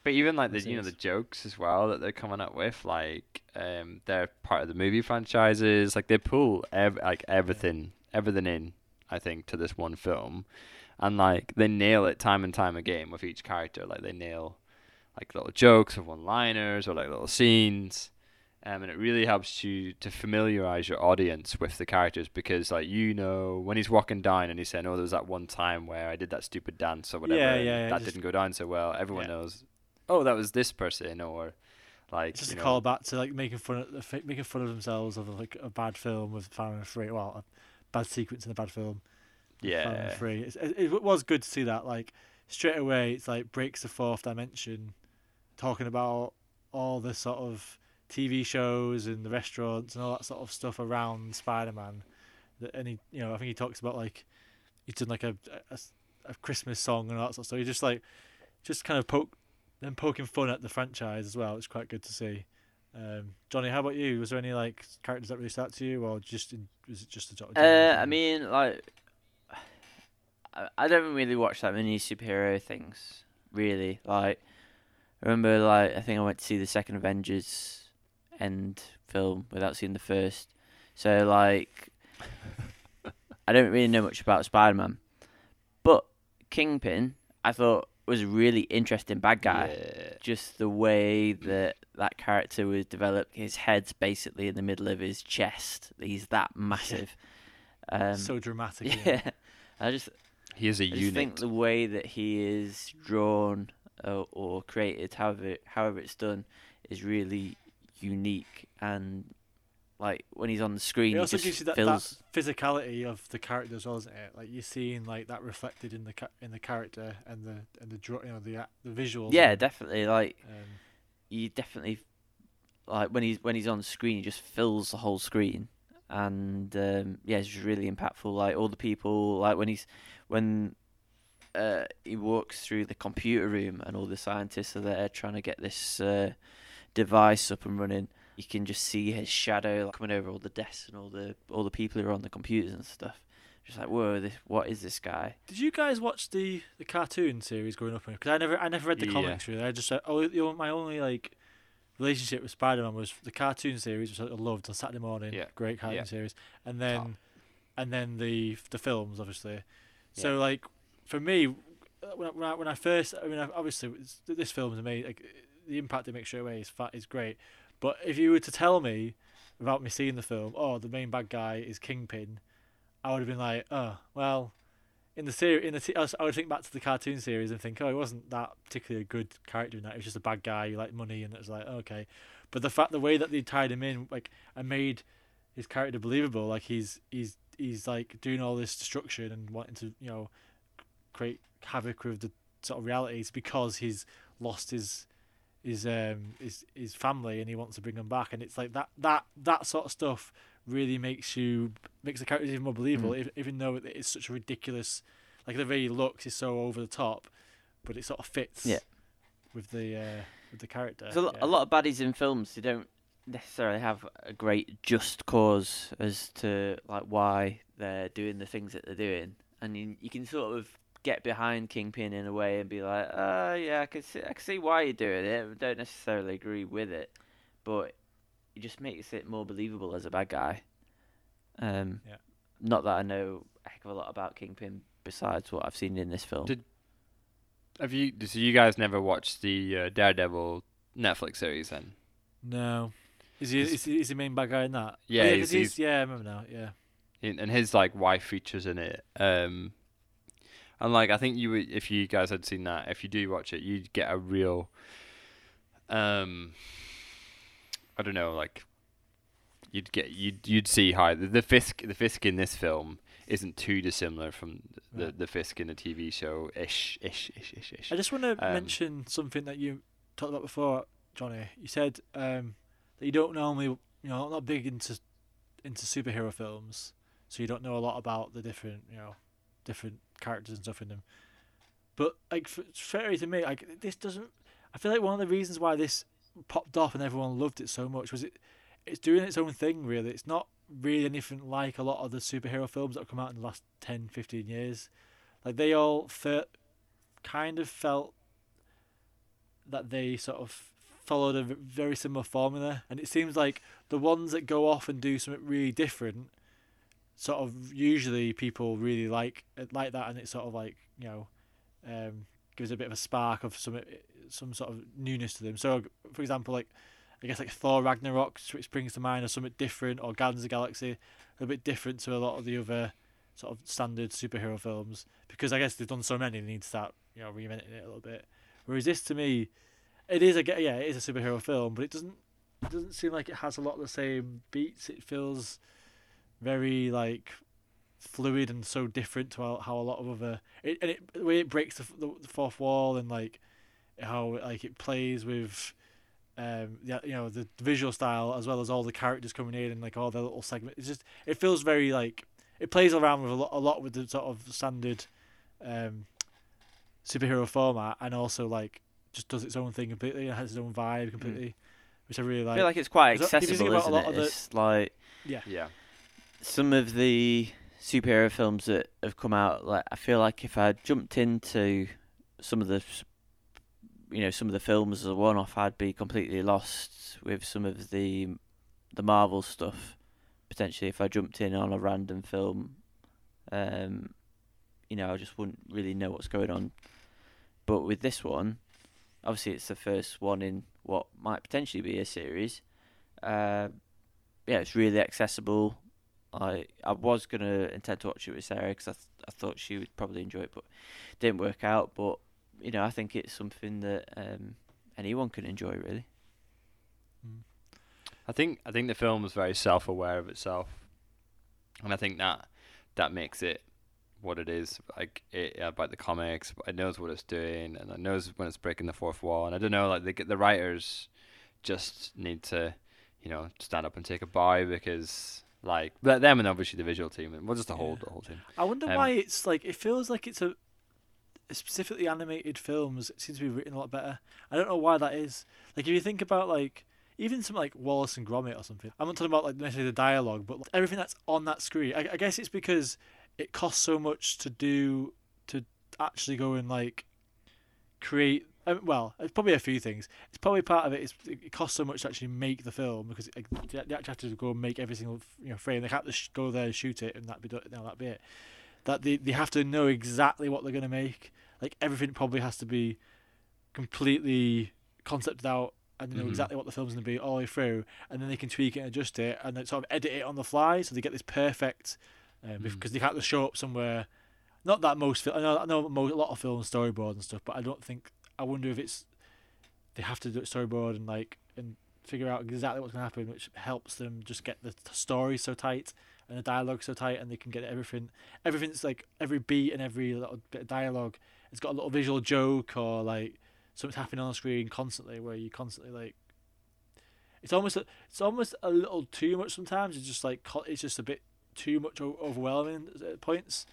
But even like the you know the jokes as well that they're coming up with, like um, they're part of the movie franchises. Like they pull ev- like everything, everything in. I think to this one film, and like they nail it time and time again with each character. Like they nail like little jokes or one-liners or like little scenes. Um, and it really helps you to familiarize your audience with the characters because, like, you know, when he's walking down and he's saying, "Oh, there was that one time where I did that stupid dance or whatever, Yeah, yeah, yeah, that just- didn't go down so well." Everyone Yeah. knows oh, that was this person, or like it's just a know, call back to like making fun of making fun of themselves of like a bad film with Fire and Free well bad sequence in a bad film yeah, Free it, it was good to see that like straight away it's like breaks the fourth dimension talking about all the sort of TV shows and the restaurants and all that sort of stuff around Spider-Man. That and he, you know, I think he talks about like he's done like a a, a Christmas song and all that sort of stuff. He just like just kind of poke them poking fun at the franchise as well. It's quite good to see. Um, Johnny, how about you? Was there any like characters that really out to you, or just in, was it just a sort Uh, I mean, like, I, I don't really watch that many superhero things. Really, like, I remember, like, I think I went to see the second Avengers end film without seeing the first. So, like, I don't really know much about Spider Man, but Kingpin, I thought was a really interesting bad guy. Yeah. Just the way that that character was developed, his head's basically in the middle of his chest. He's that massive. Um, so dramatic. isn't yeah, I just, He is a I just unit. think the way that he is drawn uh, or created, however however it's done, is really unique and like when he's on the screen, It he also just gives you that, feels that physicality of the character as well, isn't it? Like you're seeing like that reflected in the ca- in the character and the and the draw, you know, the the visuals. yeah, and, definitely like um, you definitely like when he's when he's on screen, he just fills the whole screen, and um, yeah, it's just really impactful. Like all the people, like when he's when uh, he walks through the computer room and all the scientists are there trying to get this uh, device up and running. You can just see his shadow like, coming over all the desks and all the all the people who are on the computers and stuff. Just like, whoa, this, what is this guy? Did you guys watch the the cartoon series growing up? Because I never I never read the Yeah. comics really. I just uh, oh, you know, my only like relationship with Spider Man was the cartoon series, which I loved on Saturday morning. Yeah. Great cartoon Yeah. series, and then Top. and then the the films obviously. So Yeah. like for me, uh, when I, when I, when I first I mean obviously this film is amazing. Like, the impact it makes straight away is fat is great. But if you were to tell me without me seeing the film, oh the main bad guy is Kingpin, I would have been like, oh well in the series, in the t- I would think back to the cartoon series and think, oh, he wasn't that particularly a good character in that. He was just a bad guy who liked money, and it was like, okay. But the fact, the way that they tied him in, like, and made his character believable, like he's he's he's like doing all this destruction and wanting to, you know, create havoc with the sort of realities because he's lost his his um his his family and he wants to bring them back, and it's like that that that sort of stuff really makes you makes the characters even more believable, Mm. if, even though it's such a ridiculous, like the way he looks is so over the top, but it sort of fits Yeah. with the uh, with the character. There's a, yeah. a lot of baddies in films. They don't necessarily have a great just cause as to like why they're doing the things that they're doing, and you, you can sort of get behind Kingpin in a way and be like, uh, yeah, I can see, I can see why you're doing it. I don't necessarily agree with it, but it just makes it more believable as a bad guy. Um, Yeah. Not that I know a heck of a lot about Kingpin besides what I've seen in this film. Did- Have you? So you guys never watched the uh, Daredevil Netflix series then? No. Is he Is- is he, is he main bad guy in that? Yeah, oh, yeah, he's- he's, he's- yeah, I remember now. Yeah, In, and his like wife features in it. Um, and like I think you would, if you guys had seen that, if you do watch it, you'd get a real, um, I don't know, like you'd get you'd you'd see how the, the Fisk the Fisk in this film isn't too dissimilar from the Right. the Fisk in the TV show ish ish ish ish ish. I just want to Um, mention something that you talked about before, Johnny. You said um, that you don't normally, you know, not big into into superhero films, so you don't know a lot about the different, you know, different characters and stuff in them. But like, f- fair to me, like this doesn't. I feel like one of the reasons why this popped off and everyone loved it so much was it. It's doing its own thing, really. It's not really anything like a lot of the superhero films that have come out in the last 10, 15 years. Like they all fe- kind of felt that they sort of followed a very similar formula, and it seems like the ones that go off and do something really different, sort of usually people really like like that, and it sort of like you know, um, gives a bit of a spark of some some sort of newness to them. So, for example, like I guess like Thor Ragnarok, which springs to mind, or something different, or Guardians of the Galaxy, a bit different to a lot of the other sort of standard superhero films because I guess they've done so many, they need to start you know reinventing it a little bit. Whereas this, to me, it is a yeah, it is a superhero film, but it doesn't it doesn't seem like it has a lot of the same beats. It feels very like fluid and so different to how, how a lot of other it, and it the way it breaks the, the, the fourth wall and like how like it plays with um yeah you know the visual style as well as all the characters coming in and like all the little segments it's just it feels very like it plays around with a lot, a lot with the sort of standard um superhero format and also like just does its own thing completely and has its own vibe completely, which I really I like. feel like it's quite Is that- if accessible, a isn't lot it? of the- It's like yeah, Yeah. Some of the superhero films that have come out. Like I feel like if I jumped into some of the, you know, some of the films as a one-off, I'd be completely lost with some of the the Marvel stuff. Potentially, if I jumped in on a random film, um, you know, I just wouldn't really know what's going on. But with this one, obviously, it's the first one in what might potentially be a series. Uh, yeah, it's really accessible. I I was gonna intend to watch it with Sarah because I th- I thought she would probably enjoy it, but didn't work out. But you know, I think it's something that um, anyone can enjoy. Really, I think I think the film is very self aware of itself, and I think that that makes it what it is. Like it about the comics, it knows what it's doing, and it knows when it's breaking the fourth wall. And I don't know, like the the writers just need to, you know, stand up and take a bow because like th- them and obviously the visual team and well just the whole Yeah. the whole team. I wonder Um, why it's like it feels like it's a specifically animated films. It seems to be written a lot better. I don't know why that is. Like if you think about like even some like Wallace and Gromit or something. I'm not talking about like necessarily the dialogue, but like, everything that's on that screen. I, I guess it's because it costs so much to do to actually go and like create. Um, well, it's probably a few things. It's probably part of it. Is it costs so much to actually make the film because they actually have to go and make every single you know frame. They can't just go there and shoot it and that be done. No, that be it. That they they have to know exactly what they're gonna make. Like everything probably has to be completely concepted out and they know Mhm. exactly what the film's going to be all the way through, and then they can tweak it and adjust it, and then sort of edit it on the fly, so they get this perfect. Um, Mm. Because they have to show up somewhere. Not that most, I know, I know mo- a lot of films storyboard and stuff, but I don't think. I wonder if it's they have to do it storyboard and like and figure out exactly what's going to happen, which helps them just get the story so tight and the dialogue so tight, and they can get everything. Everything's like every beat and every little bit of dialogue. It's got a little visual joke or like something's happening on the screen constantly, where you constantly like. It's almost a, it's almost a little too much sometimes. It's just like it's just a bit too much overwhelming at points.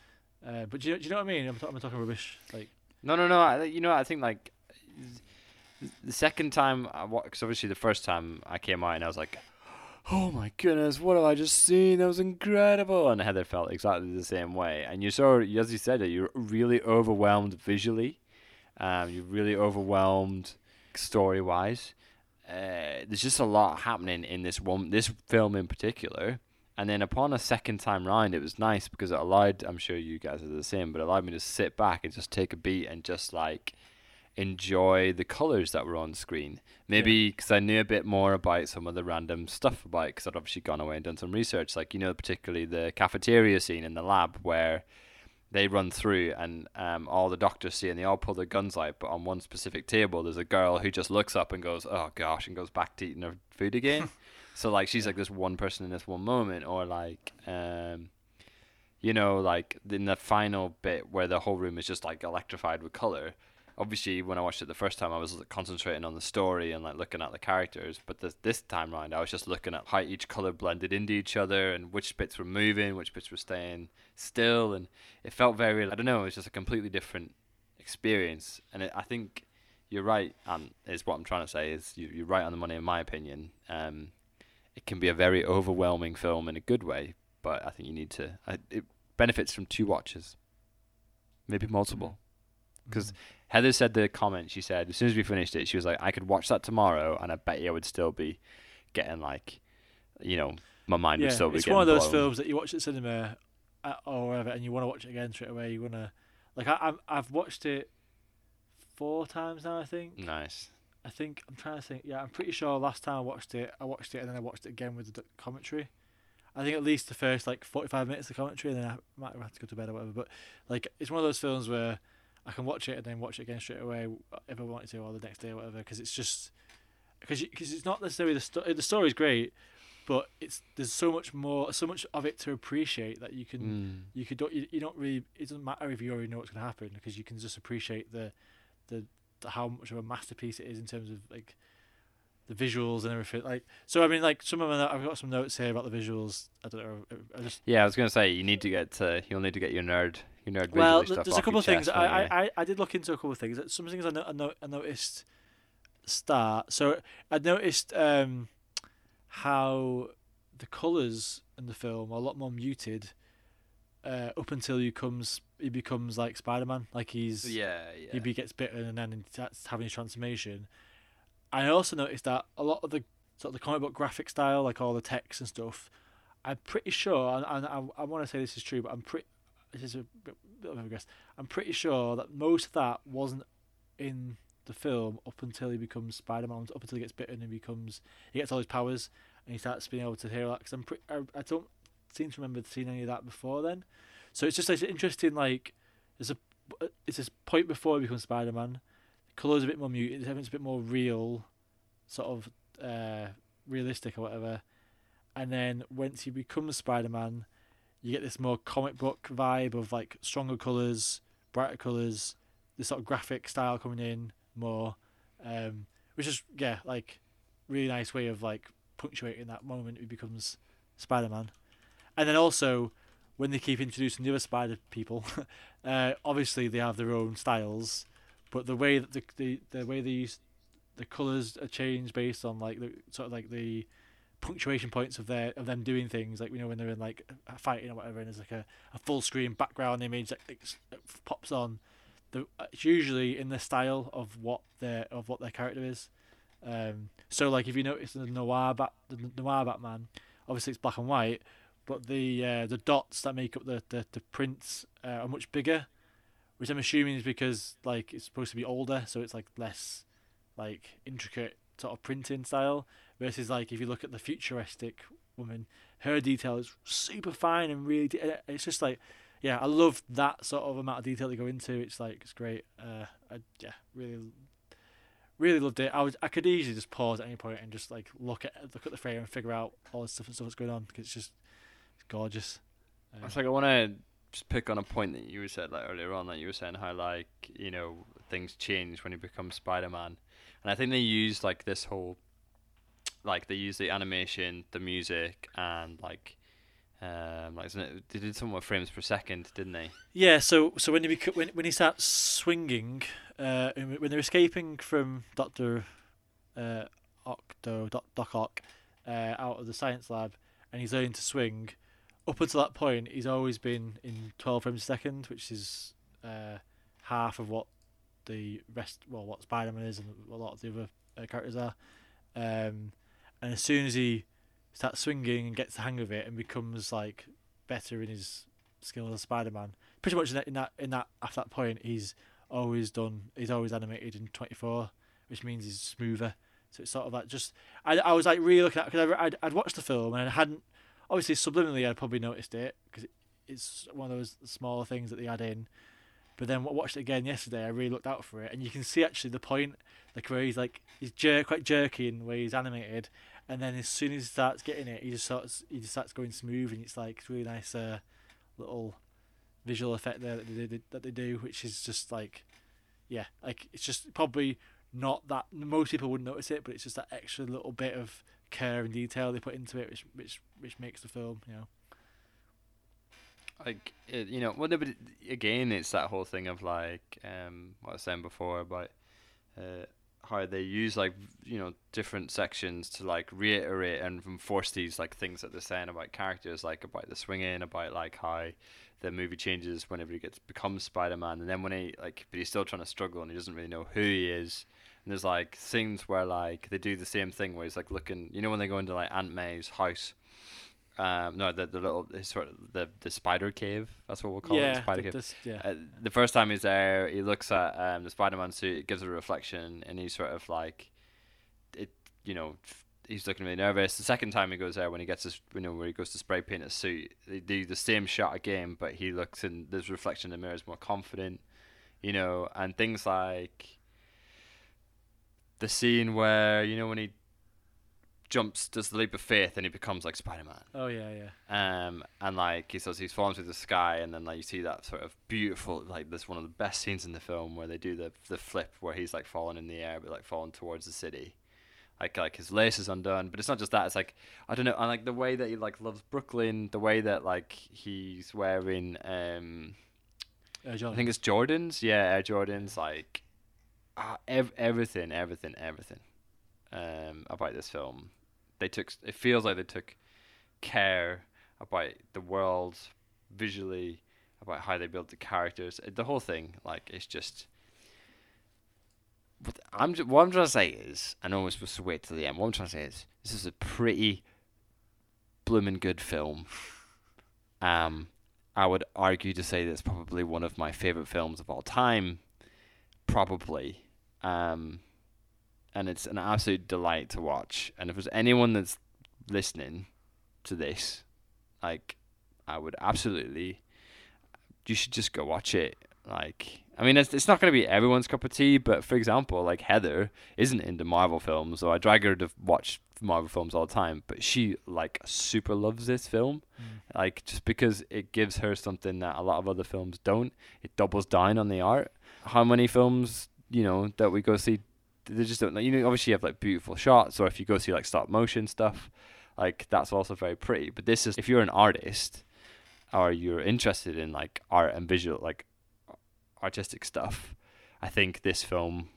Uh, but do you, do you know what I mean? I'm, I'm talking rubbish. Like No, no, no. I, you know, I think like the second time, because obviously the first time I came out and I was like, "Oh my goodness, what have I just seen? That was incredible!" And Heather felt exactly the same way. And you saw, as you said, you're really overwhelmed visually. Um, you're really overwhelmed story wise. Uh, there's just a lot happening in this one, this film in particular. And then upon a second time round, it was nice because it allowed, I'm sure you guys are the same, but it allowed me to sit back and just take a beat and just like enjoy the colors that were on screen. Maybe because I knew a bit more about some of the random stuff about because I'd obviously gone away and done some research, like, you know, particularly the cafeteria scene in the lab where they run through and um, all the doctors see and they all pull their guns out, but on one specific table, there's a girl who just looks up and goes, oh gosh, and goes back to eating her food again. So like she's like this one person in this one moment, or like um, you know, like in the final bit where the whole room is just like electrified with color. Obviously, when I watched it the first time, I was concentrating on the story and like looking at the characters. But this this time round, I was just looking at how each color blended into each other and which bits were moving, which bits were staying still, and it felt very. I don't know. It was just a completely different experience, and it, I think you're right. And is what I'm trying to say is you, you're right on the money, in my opinion. Um, it can be a very overwhelming film in a good way, but I think you need to. I, it benefits from two watches, maybe multiple. Because Heather said the comment. She said as soon as we finished it, she was like, "I could watch that tomorrow, and I bet you I would still be getting like, you know, my mind would still be it's one of those blown." films that you watch at cinema or whatever, and you want to watch it again straight away. You want to, like, I, I've I've watched it four times now. I think. Nice. I think I'm trying to think. Yeah, I'm pretty sure last time I watched it, I watched it and then I watched it again with the commentary. I think at least the first like 45 minutes of commentary, and then I might have had to go to bed or whatever. But like, it's one of those films where I can watch it and then watch it again straight away if I wanted to, or the next day or whatever. Because it's just because because it's not necessarily the sto- the story's great, but it's there's so much more, so much of it to appreciate that you can Mm. you could don't you, you don't really it doesn't matter if you already know what's going to happen because you can just appreciate the, the the how much of a masterpiece it is in terms of like the visuals and everything like so i mean like some of my, i've got some notes here about the visuals i don't know I just Yeah, I was gonna say you need to get uh, you'll need to get your nerd You nerd Well, stuff there's a couple of things. chest, I. I, I, I did look into a couple of things. Some things I, no, I, no, I noticed start. So I noticed um, how the colours in the film are a lot more muted uh, up until he comes he becomes like Spider Man. Like he's yeah, yeah. he gets bitten and then he starts having his transformation. I also noticed that a lot of the sort of the comic book graphic style, like all the text and stuff, I'm pretty sure, and, and I, I want to say this is true, but I'm pretty. This is a bit, of a guess. I'm pretty sure that most of that wasn't in the film up until he becomes Spider-Man. Up until he gets bitten and becomes he gets all his powers and he starts being able to hear that. Because I'm pretty, I, I don't seem to remember seeing any of that before then. So it's just like interesting. Like there's a it's this point before he becomes Spider-Man. Colours a bit more muted. Everything's a bit more real, sort of uh, realistic or whatever. And then once he becomes Spider-Man, you get this more comic book vibe of like stronger colours, brighter colours, this sort of graphic style coming in more, um, which is yeah like really nice way of like punctuating that moment he becomes Spider-Man. And then also when they keep introducing the other Spider people, uh, obviously they have their own styles, but the way that the the, the way they use the colours are changed based on like the sort of like the punctuation points of their of them doing things. Like you know when they're in like a fighting or whatever and there's like a, a full screen background image that, that pops on the it's usually in the style of what their of what their character is. Um so like if you notice the noir bat the noir batman obviously it's black and white but the uh, the dots that make up the the, the prints uh, are much bigger which i'm assuming is because like it's supposed to be older so it's like less like intricate sort of printing style versus like if you look at the futuristic woman her detail is super fine and really de- it's just like yeah i love that sort of amount of detail they go into. It's like it's great. Uh I, yeah really really loved it. I was i could easily just pause at any point and just like look at look at the frame and figure out all the stuff and stuff that's going on because it's just it's gorgeous. Um, It's like I want to just pick on a point that you said like earlier on that you were saying how like you know things change when you become Spider-Man, and I think they use like this whole like they use the animation, the music, and like um like they did something with frames per second, didn't they? Yeah, so so when he bec- when when he starts swinging, uh, when they're escaping from Doctor uh, Octo Doc, Doc Ock, uh, out of the science lab, and he's learning to swing. Up until that point, he's always been in twelve frames a second, which is uh, half of what the rest, well, what Spider Man is, and a lot of the other uh, characters are. Um, and as soon as he starts swinging and gets the hang of it, and becomes like better in his skills as Spider Man, pretty much in that, in that in that after that point he's always done he's always animated in 24 which means he's smoother so it's sort of like just I, I was like really looking at because I'd, I'd watched the film and I hadn't obviously subliminally I'd probably noticed it because it's one of those smaller things that they add in. But then I watched it again yesterday I really looked out for it and you can see actually the point like where he's like he's jerk quite jerky in where he's animated and then as soon as he starts getting it he just starts he just starts going smooth and it's like it's really nice uh, little visual effect there that they, did that they do, which is just like, yeah, like it's just probably not that most people wouldn't notice it, but it's just that extra little bit of care and detail they put into it, which which which makes the film, you know. Like it, you know, well, no, but it, again, it's that whole thing of like um what I was saying before about uh how they use like you know different sections to like reiterate and enforce these like things that they're saying about characters, like about the swinging, about like how the movie changes whenever he gets becomes Spider Man, and then when he like, but he's still trying to struggle and he doesn't really know who he is. And there's like scenes where like they do the same thing where he's like looking, you know, when they go into like Aunt May's house. Um, no, the the little sort of the the spider cave. That's what we'll call it. yeah, The spider cave. this- yeah, Uh, the first time he's there, he looks at um, the Spider-Man suit. It gives a reflection, and he's sort of like, it. You know, he's looking really nervous. The second time he goes there, when he gets his, you know, where he goes to spray paint his suit, they do the same shot again, but he looks in this reflection in the mirror is more confident. You know, and things like the scene where you know when he jumps, does the leap of faith, and he becomes like Spider-Man. oh yeah, yeah, Um, and like he says he's falling through the sky, and then like you see that sort of beautiful, like this one of the best scenes in the film where they do the the flip where he's like falling in the air, but like falling towards the city, like like his lace is undone. But it's not just that; it's like I don't know, and like the way that he like loves Brooklyn, the way that like he's wearing um I think it's Jordans. Yeah, Air Jordans. Like ev- everything, everything, everything um, about this film. They took. It feels like they took care about the world visually, about how they built the characters. The whole thing, like, it's just. But I'm ju- what I'm trying to say is, I know we're supposed to wait till the end. What I'm trying to say is, this is a pretty blooming good film. Um, I would argue to say it's probably one of my favorite films of all time, probably. Um, and it's an absolute delight to watch. And if there's anyone that's listening to this, like, I would absolutely, you should just go watch it. Like, I mean, it's it's not going to be everyone's cup of tea, but for example, like Heather isn't into Marvel films, so I drag her to watch Marvel films all the time, but she like super loves this film Mm. like just because it gives her something that a lot of other films don't it doubles down on the art how many films you know that we go see they just don't you know obviously you have like beautiful shots or if you go see like stop motion stuff like that's also very pretty but this is if you're an artist or you're interested in like art and visual like artistic stuff i think this film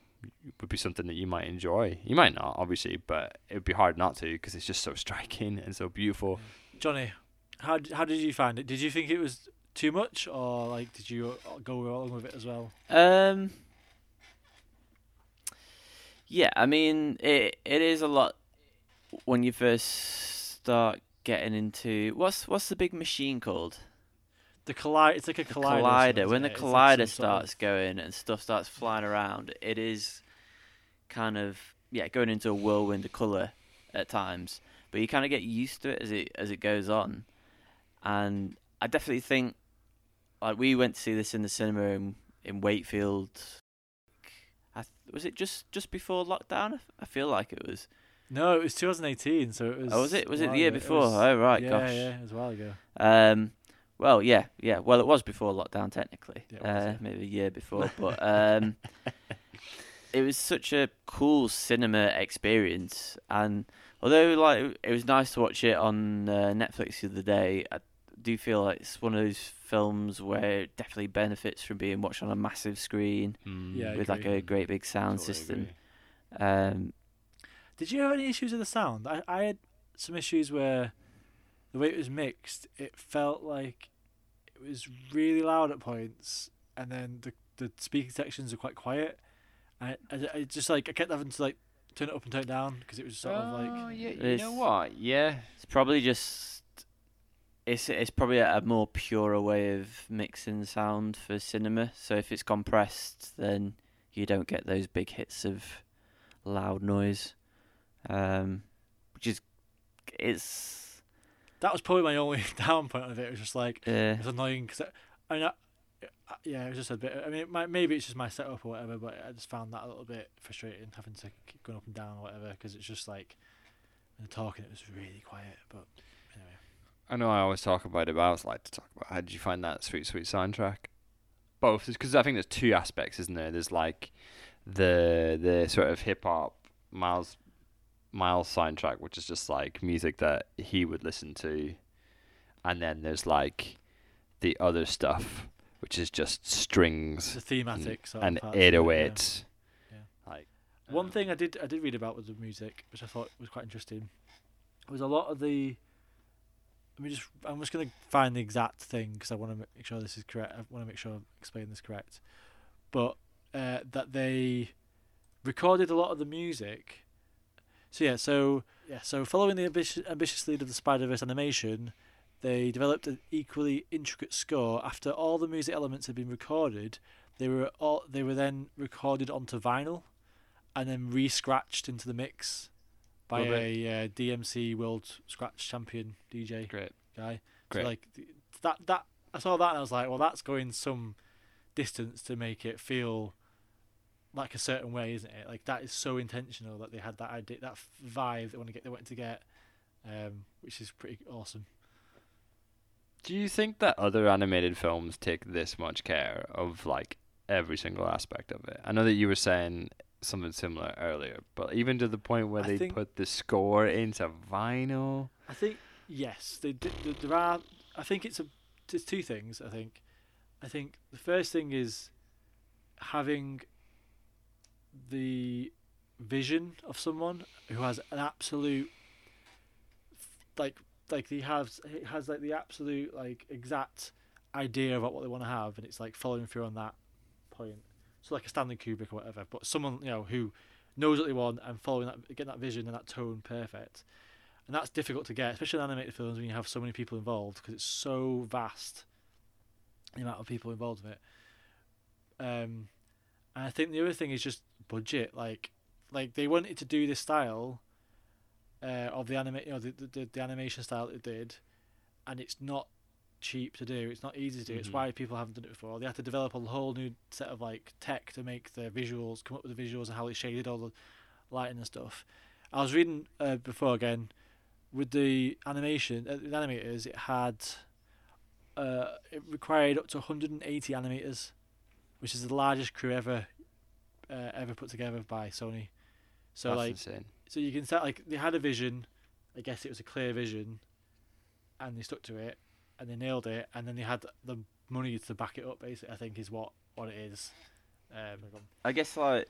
would be something that you might enjoy you might not obviously but it would be hard not to because it's just so striking and so beautiful Johnny, how how did you find it? Did you think it was too much, or like did you uh, go along with it as well? Um. Yeah, I mean it. It is a lot when you first start getting into what's what's the big machine called? The collide. It's like a collider. collider. When the It's like collider sort of- starts going and stuff starts flying around, it is kind of yeah going into a whirlwind of color at times. But you kind of get used to it as it as it goes on, and I definitely think like we went to see this in the cinema in, in Wakefield. Was it just just before lockdown? I feel like it was. No, it was 2018, so it was. Oh, was it? Was it the year ago. Before? was- oh right, yeah, gosh. yeah, it was a while ago. Um, well, yeah, yeah. Well, it was before lockdown, technically. Yeah, was, uh, yeah. Maybe a year before, but um, it was such a cool cinema experience. And although, like, it was nice to watch it on uh, Netflix the other day, I do feel like it's one of those films where it definitely benefits from being watched on a massive screen Yeah, I with like a great big sound Totally system. Um, Did you have any issues with the sound? I, I had some issues where the way it was mixed, it felt like it was really loud at points, and then the the speaking sections are quite quiet. And I, I, I just like I kept having to like turn it up and turn it down because it was sort of Oh, like yeah, you know what? Yeah, It's probably just it's it's probably a, more purer way of mixing sound for cinema. So if it's compressed, then you don't get those big hits of loud noise, um, which is it's that was probably my only down point of it. It was just like uh, it's annoying because I, I mean, I, yeah, it was just a bit. I mean, it might, maybe it's just my setup or whatever, but I just found that a little bit frustrating having to keep going up and down or whatever because it's just like when they're talking, it was really quiet. But I know I always talk about it, but I always like to talk about how did you find that sweet, sweet soundtrack? Both, because I think there's two aspects, isn't there? There's like the the sort of hip hop Miles Miles soundtrack, which is just like music that he would listen to, and then there's like the other stuff, which is just strings the thematic and of it, yeah. 808s. Like One um, thing I did I did read about with the music, which I thought was quite interesting, was a lot of the. Let me just. I'm just gonna find the exact thing because I want to make sure this is correct. I want to make sure I'm explaining this correct. But uh, that they recorded a lot of the music. So yeah, so yeah, so following the ambitious, ambitious lead of the Spider-Verse animation, they developed an equally intricate score. After all the music elements had been recorded, they were all they were then recorded onto vinyl and then re-scratched into the mix by Love a uh, DMC World Scratch Champion DJ great, guy. great. So like that that I saw that and I was like, well, that's going some distance to make it feel like a certain way, isn't it? Like that is so intentional that they had that idea, that vibe they want to get, they wanted to get, um, which is pretty awesome. Do you think that other animated films take this much care of like every single aspect of it? I know that you were saying something similar earlier, but even to the point where I they think- put the score into vinyl. I think yes, they, d- th- there are. I think it's a it's two things. I think I think the first thing is having the vision of someone who has an absolute like like he has he has like the absolute like exact idea about what they want to have and it's like following through on that point so like a Stanley Kubrick or whatever but someone you know who knows what they want and following that getting that vision and that tone perfect. And that's difficult to get especially in animated films when you have so many people involved because it's so vast the amount of people involved in it. Um and I think the other thing is just budget like like they wanted to do this style uh, of the anima- you know the, the the animation style it did, and it's not cheap to do. It's not easy to do. It's Mhm. why people haven't done it before. They had to develop a whole new set of like tech to make the visuals, come up with the visuals and how they shaded all the lighting and stuff. I was reading uh, before again with the animation, uh, the animators. It had uh, it required up to 180 animators, which is the largest crew ever uh, ever put together by Sony. So That's like insane. so you can start like they had a vision, I guess it was a clear vision, and they stuck to it, and they nailed it, and then they had the money to back it up. Basically, I think is what what it is. Um, I guess like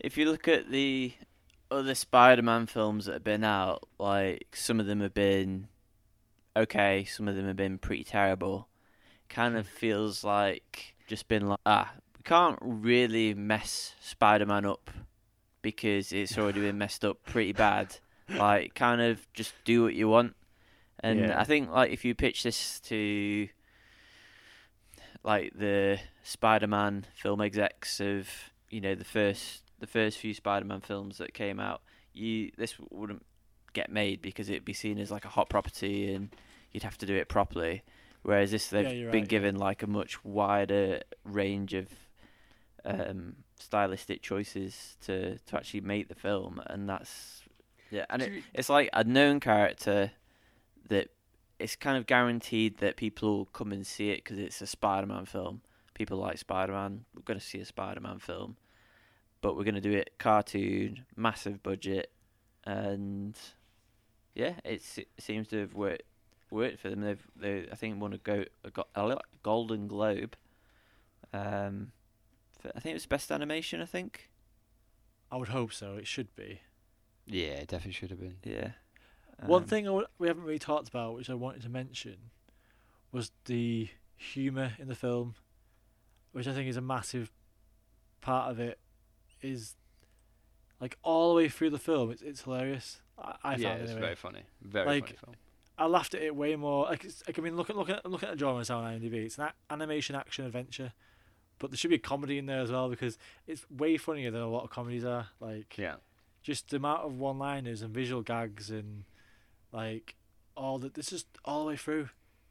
if you look at the other Spider-Man films that have been out, like some of them have been okay, some of them have been pretty terrible. Kind of feels like just been like ah, we can't really mess Spider-Man up because it's already been messed up pretty bad. Like kind of just do what you want. And Yeah. I think like if you pitch this to like the Spider-Man film execs of you know the first the first few Spider-Man films that came out, you this wouldn't get made because it'd be seen as like a hot property and you'd have to do it properly. Whereas this they've Yeah, been right, yeah. given like a much wider range of um, stylistic choices to to actually make the film, and that's yeah, and it, it's like a known character that it's kind of guaranteed that people will come and see it because it's a Spider-Man film. People like Spider-Man. We're going to see a Spider-Man film, but we're going to do it cartoon, massive budget, and yeah, it's, it seems to have worked worked for them. They've they I think won a go a, go- a Golden Globe. Um, for, I think it was best animation. I think. I would hope so. It should be. Yeah, it definitely should have been. Yeah. One Um, thing I w- we haven't really talked about, which I wanted to mention, was the humour in the film, which I think is a massive part of it. Is like all the way through the film, it's it's hilarious. I, I yeah, found it's anyway. very funny. Very Like, funny film. I laughed at it way more. Like, it's, like I mean, look at look at look at the drawings on IMDb. It's an a- animation action adventure, but there should be a comedy in there as well because it's way funnier than a lot of comedies are. Like, Yeah. just the amount of one-liners and visual gags and like all that. This is all the way through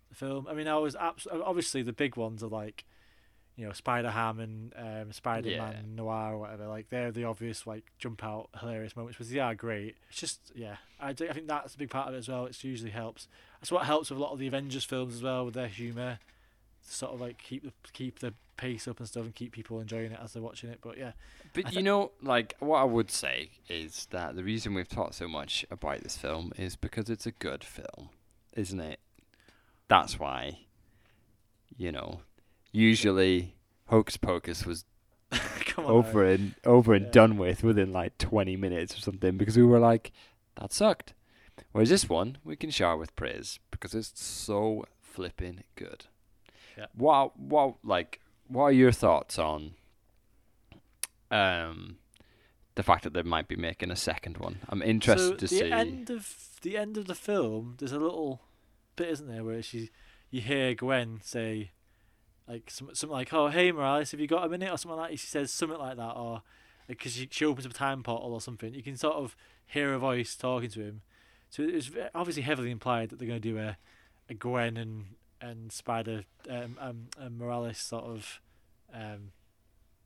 the film. I mean, I was abs- obviously the big ones are like, you know, Spider Ham and um, Spider Man Yeah. Noir or whatever. Like they're the obvious like jump out hilarious moments, which they are great. It's just yeah, I, do- I think that's a big part of it as well. It usually helps. That's what helps with a lot of the Avengers films as well with their humor. Sort of like keep the keep the pace up and stuff and keep people enjoying it as they're watching it. But yeah, But I you know, like what I would say is that the reason we've talked so much about this film is because it's a good film, isn't it? That's why. You know, usually Hocus Pocus was come on. over and over and Yeah. done with within like 20 minutes or something because we were like, that sucked. Whereas this one, we can shower with praise because it's so flipping good. Yeah. What, what, like, what are your thoughts on um, the fact that they might be making a second one? I'm interested so to the see. end of the end of the film. There's a little bit, isn't there, where she you hear Gwen say like something like, "Oh, hey Morales, have you got a minute?" or something like that. She says something like that, or because she, she opens up a time portal or something. You can sort of hear a voice talking to him. So it's obviously heavily implied that they're going to do a, a Gwen and and Spider um, um, and Morales sort of um,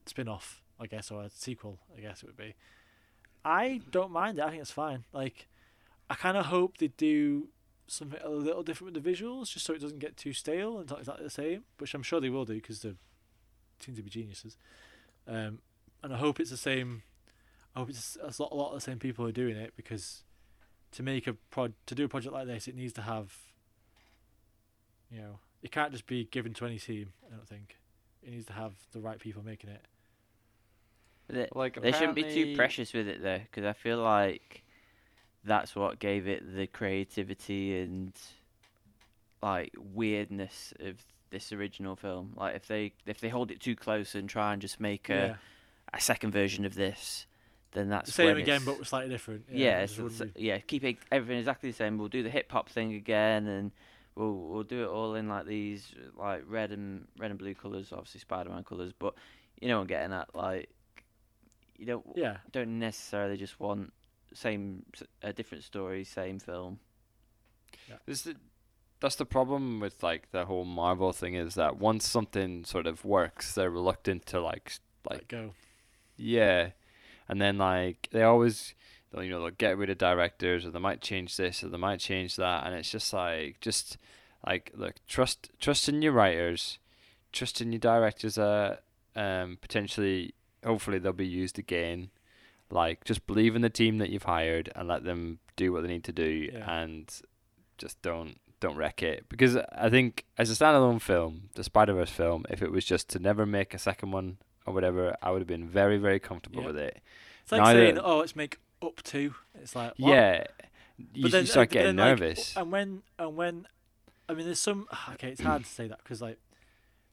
spin off, I guess, or a sequel, I guess it would be. I don't mind it. I think it's fine. Like, I kind of hope they do something a little different with the visuals, just so it doesn't get too stale and it's not exactly the same. Which I'm sure they will do because they seem to be geniuses. Um, and I hope it's the same. I hope it's a lot, a lot of the same people who are doing it because to make a prod to do a project like this, it needs to have. You know, it can't just be given to any team. I don't think it needs to have the right people making it. They, Like they shouldn't be too precious with it though, because I feel like that's what gave it the creativity and like weirdness of this original film. Like if they if they hold it too close and try and just make a, yeah, a second version of this, then that's the same again, it's- but slightly different. yeah, it it's, just it's- wouldn't be- yeah, keep it, everything exactly the same. We'll do the hip hop thing again, and we'll we'll do it all in like these like red and red and blue colors, obviously Spider Man colors. But you know what I'm getting at, like you don't yeah. don't necessarily just want same s- a different story, same film. Is the, that's the problem with like the whole Marvel thing is that once something sort of works, they're reluctant to like s- Let like go. yeah, and then like they always they'll you know they'll get rid of directors or they might change this or they might change that, and it's just like just like look trust trust in your writers, trust in your directors. Uh, um, potentially hopefully they'll be used again. Like just believe in the team that you've hired and let them do what they need to do, Yeah. and just don't don't wreck it because I think as a standalone film, the Spider Verse film, if it was just to never make a second one or whatever, I would have been very very comfortable Yeah. with it. It's like Neither- saying, "Oh, let's make up to." It's like what? Yeah, you, But then- you start getting then, like, nervous. and when and when, I mean, there's some. Okay, it's hard to say that because like,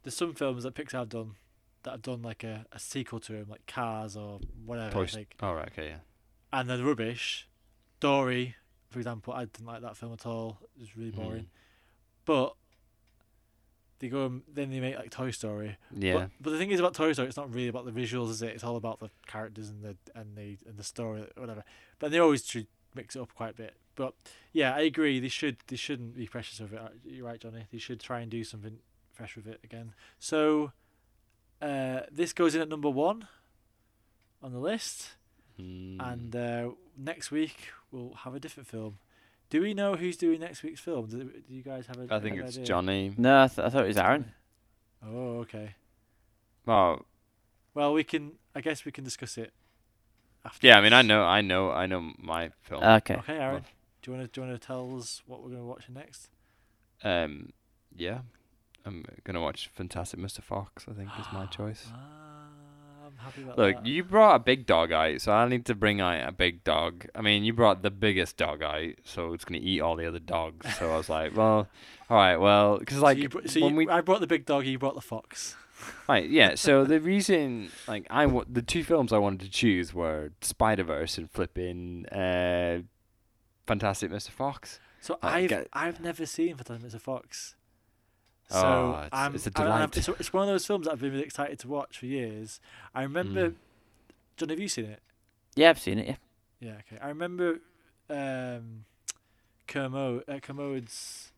there's some films that Pixar have done that have done like a, a sequel to them, like Cars or whatever. Toy I St- oh right, okay, yeah. and they're rubbish. Dory, for example, I didn't like that film at all. It was really Mhm. boring. But they go and then they make like Toy Story. Yeah, But, but the thing is about Toy Story, it's not really about the visuals, is it? It's all about the characters and the and the and the story, whatever. But they always should mix it up quite a bit. But yeah, I agree. They should they shouldn't be precious of it. Uh, You're right, Johnny. They should try and do something fresh with it again. So uh, this goes in at number one on the list, Mm. and uh, next week we'll have a different film. Do we know who's doing next week's film? Do, do you guys have a? I think an it's idea? Johnny. No, I, th- I thought it was Aaron. Oh, okay. Oh, Well, we can. I guess we can discuss it. After yeah. I mean, I know, I know, I know my film. Okay. Okay, Aaron. Do you want to do you want to tell us what we're going to watch next? Um, yeah, I'm gonna watch Fantastic Mr. Fox. I think is my choice. Ah, I'm happy about Look, that. you brought a big dog out, so I need to bring out a big dog. I mean, you brought the biggest dog out, so it's gonna eat all the other dogs. So I was like, well, all right, well, because So like you br- so when you- we I brought the big dog. You brought the fox. Right, yeah. So the reason, like, I wa- the two films I wanted to choose were Spider Verse and flipping uh, Fantastic Mr. Fox. So I I've get- I've never seen Fantastic Mr. Fox. So Oh, it's- it's a delight. It's, it's one of those films that I've been really excited to watch for years. I remember. Mm. John, have you seen it? Yeah, I've seen it. Yeah. Yeah. Okay. I remember. Um, Kermode, uh, Kermode's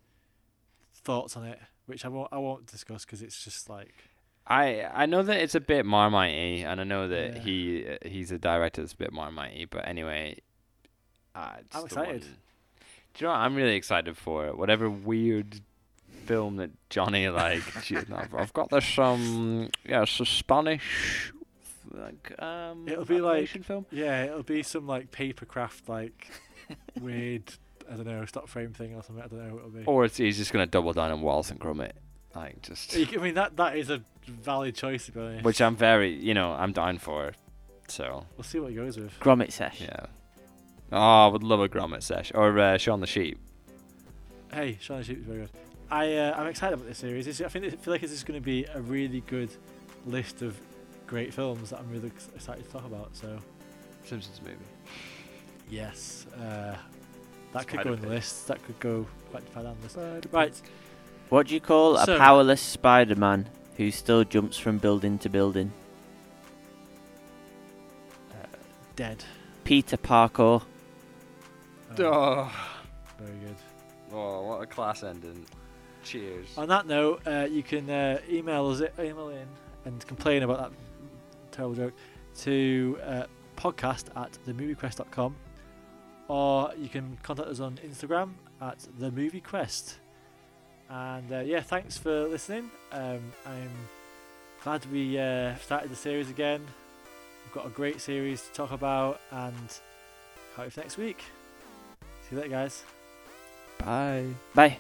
thoughts on it, which I won't I won't discuss because it's just like I I know that it's a bit Marmite, and I know that Yeah. he uh, he's a director that's a bit Marmite. But anyway, uh, I'm excited. one- Do you know what? I'm really excited for it. Whatever weird film that Johnny like. I've, I've got this um yeah, it's a Spanish like um. It'll be like- film. Yeah, it'll be some like paper craft like weird, I don't know, stop frame thing or something. I don't know what it'll be. Or it's, he's just gonna double down on Wallace and Gromit, like just. You I mean, that that is a valid choice to be honest. Which I'm very, you know, I'm down for. So we'll see what he goes with. Gromit Sesh. yeah. Oh, I would love a Gromit sesh or uh, Shaun the Sheep. Hey, Shaun the Sheep is very good. I uh, I'm excited about this series. It's, I think I feel like this is going to be a really good list of great films that I'm really excited to talk about. So Simpsons movie. yes, uh, that could go on the list. That could go quite far down the list. Right. What do you call a powerless Spider-Man who still jumps from building to building? Dead. Peter Parkour. Uh, Oh, Very good. oh, what a class ending. Cheers. On that note, uh, you can uh, email us, email in, and complain about that terrible joke to uh, podcast at themoviequest.com, or you can contact us on Instagram at themoviequest. And uh, yeah, thanks for listening. Um, I'm glad we uh, started the series again. We've got a great series to talk about, and can't next week. See you later, guys. Bye. Bye.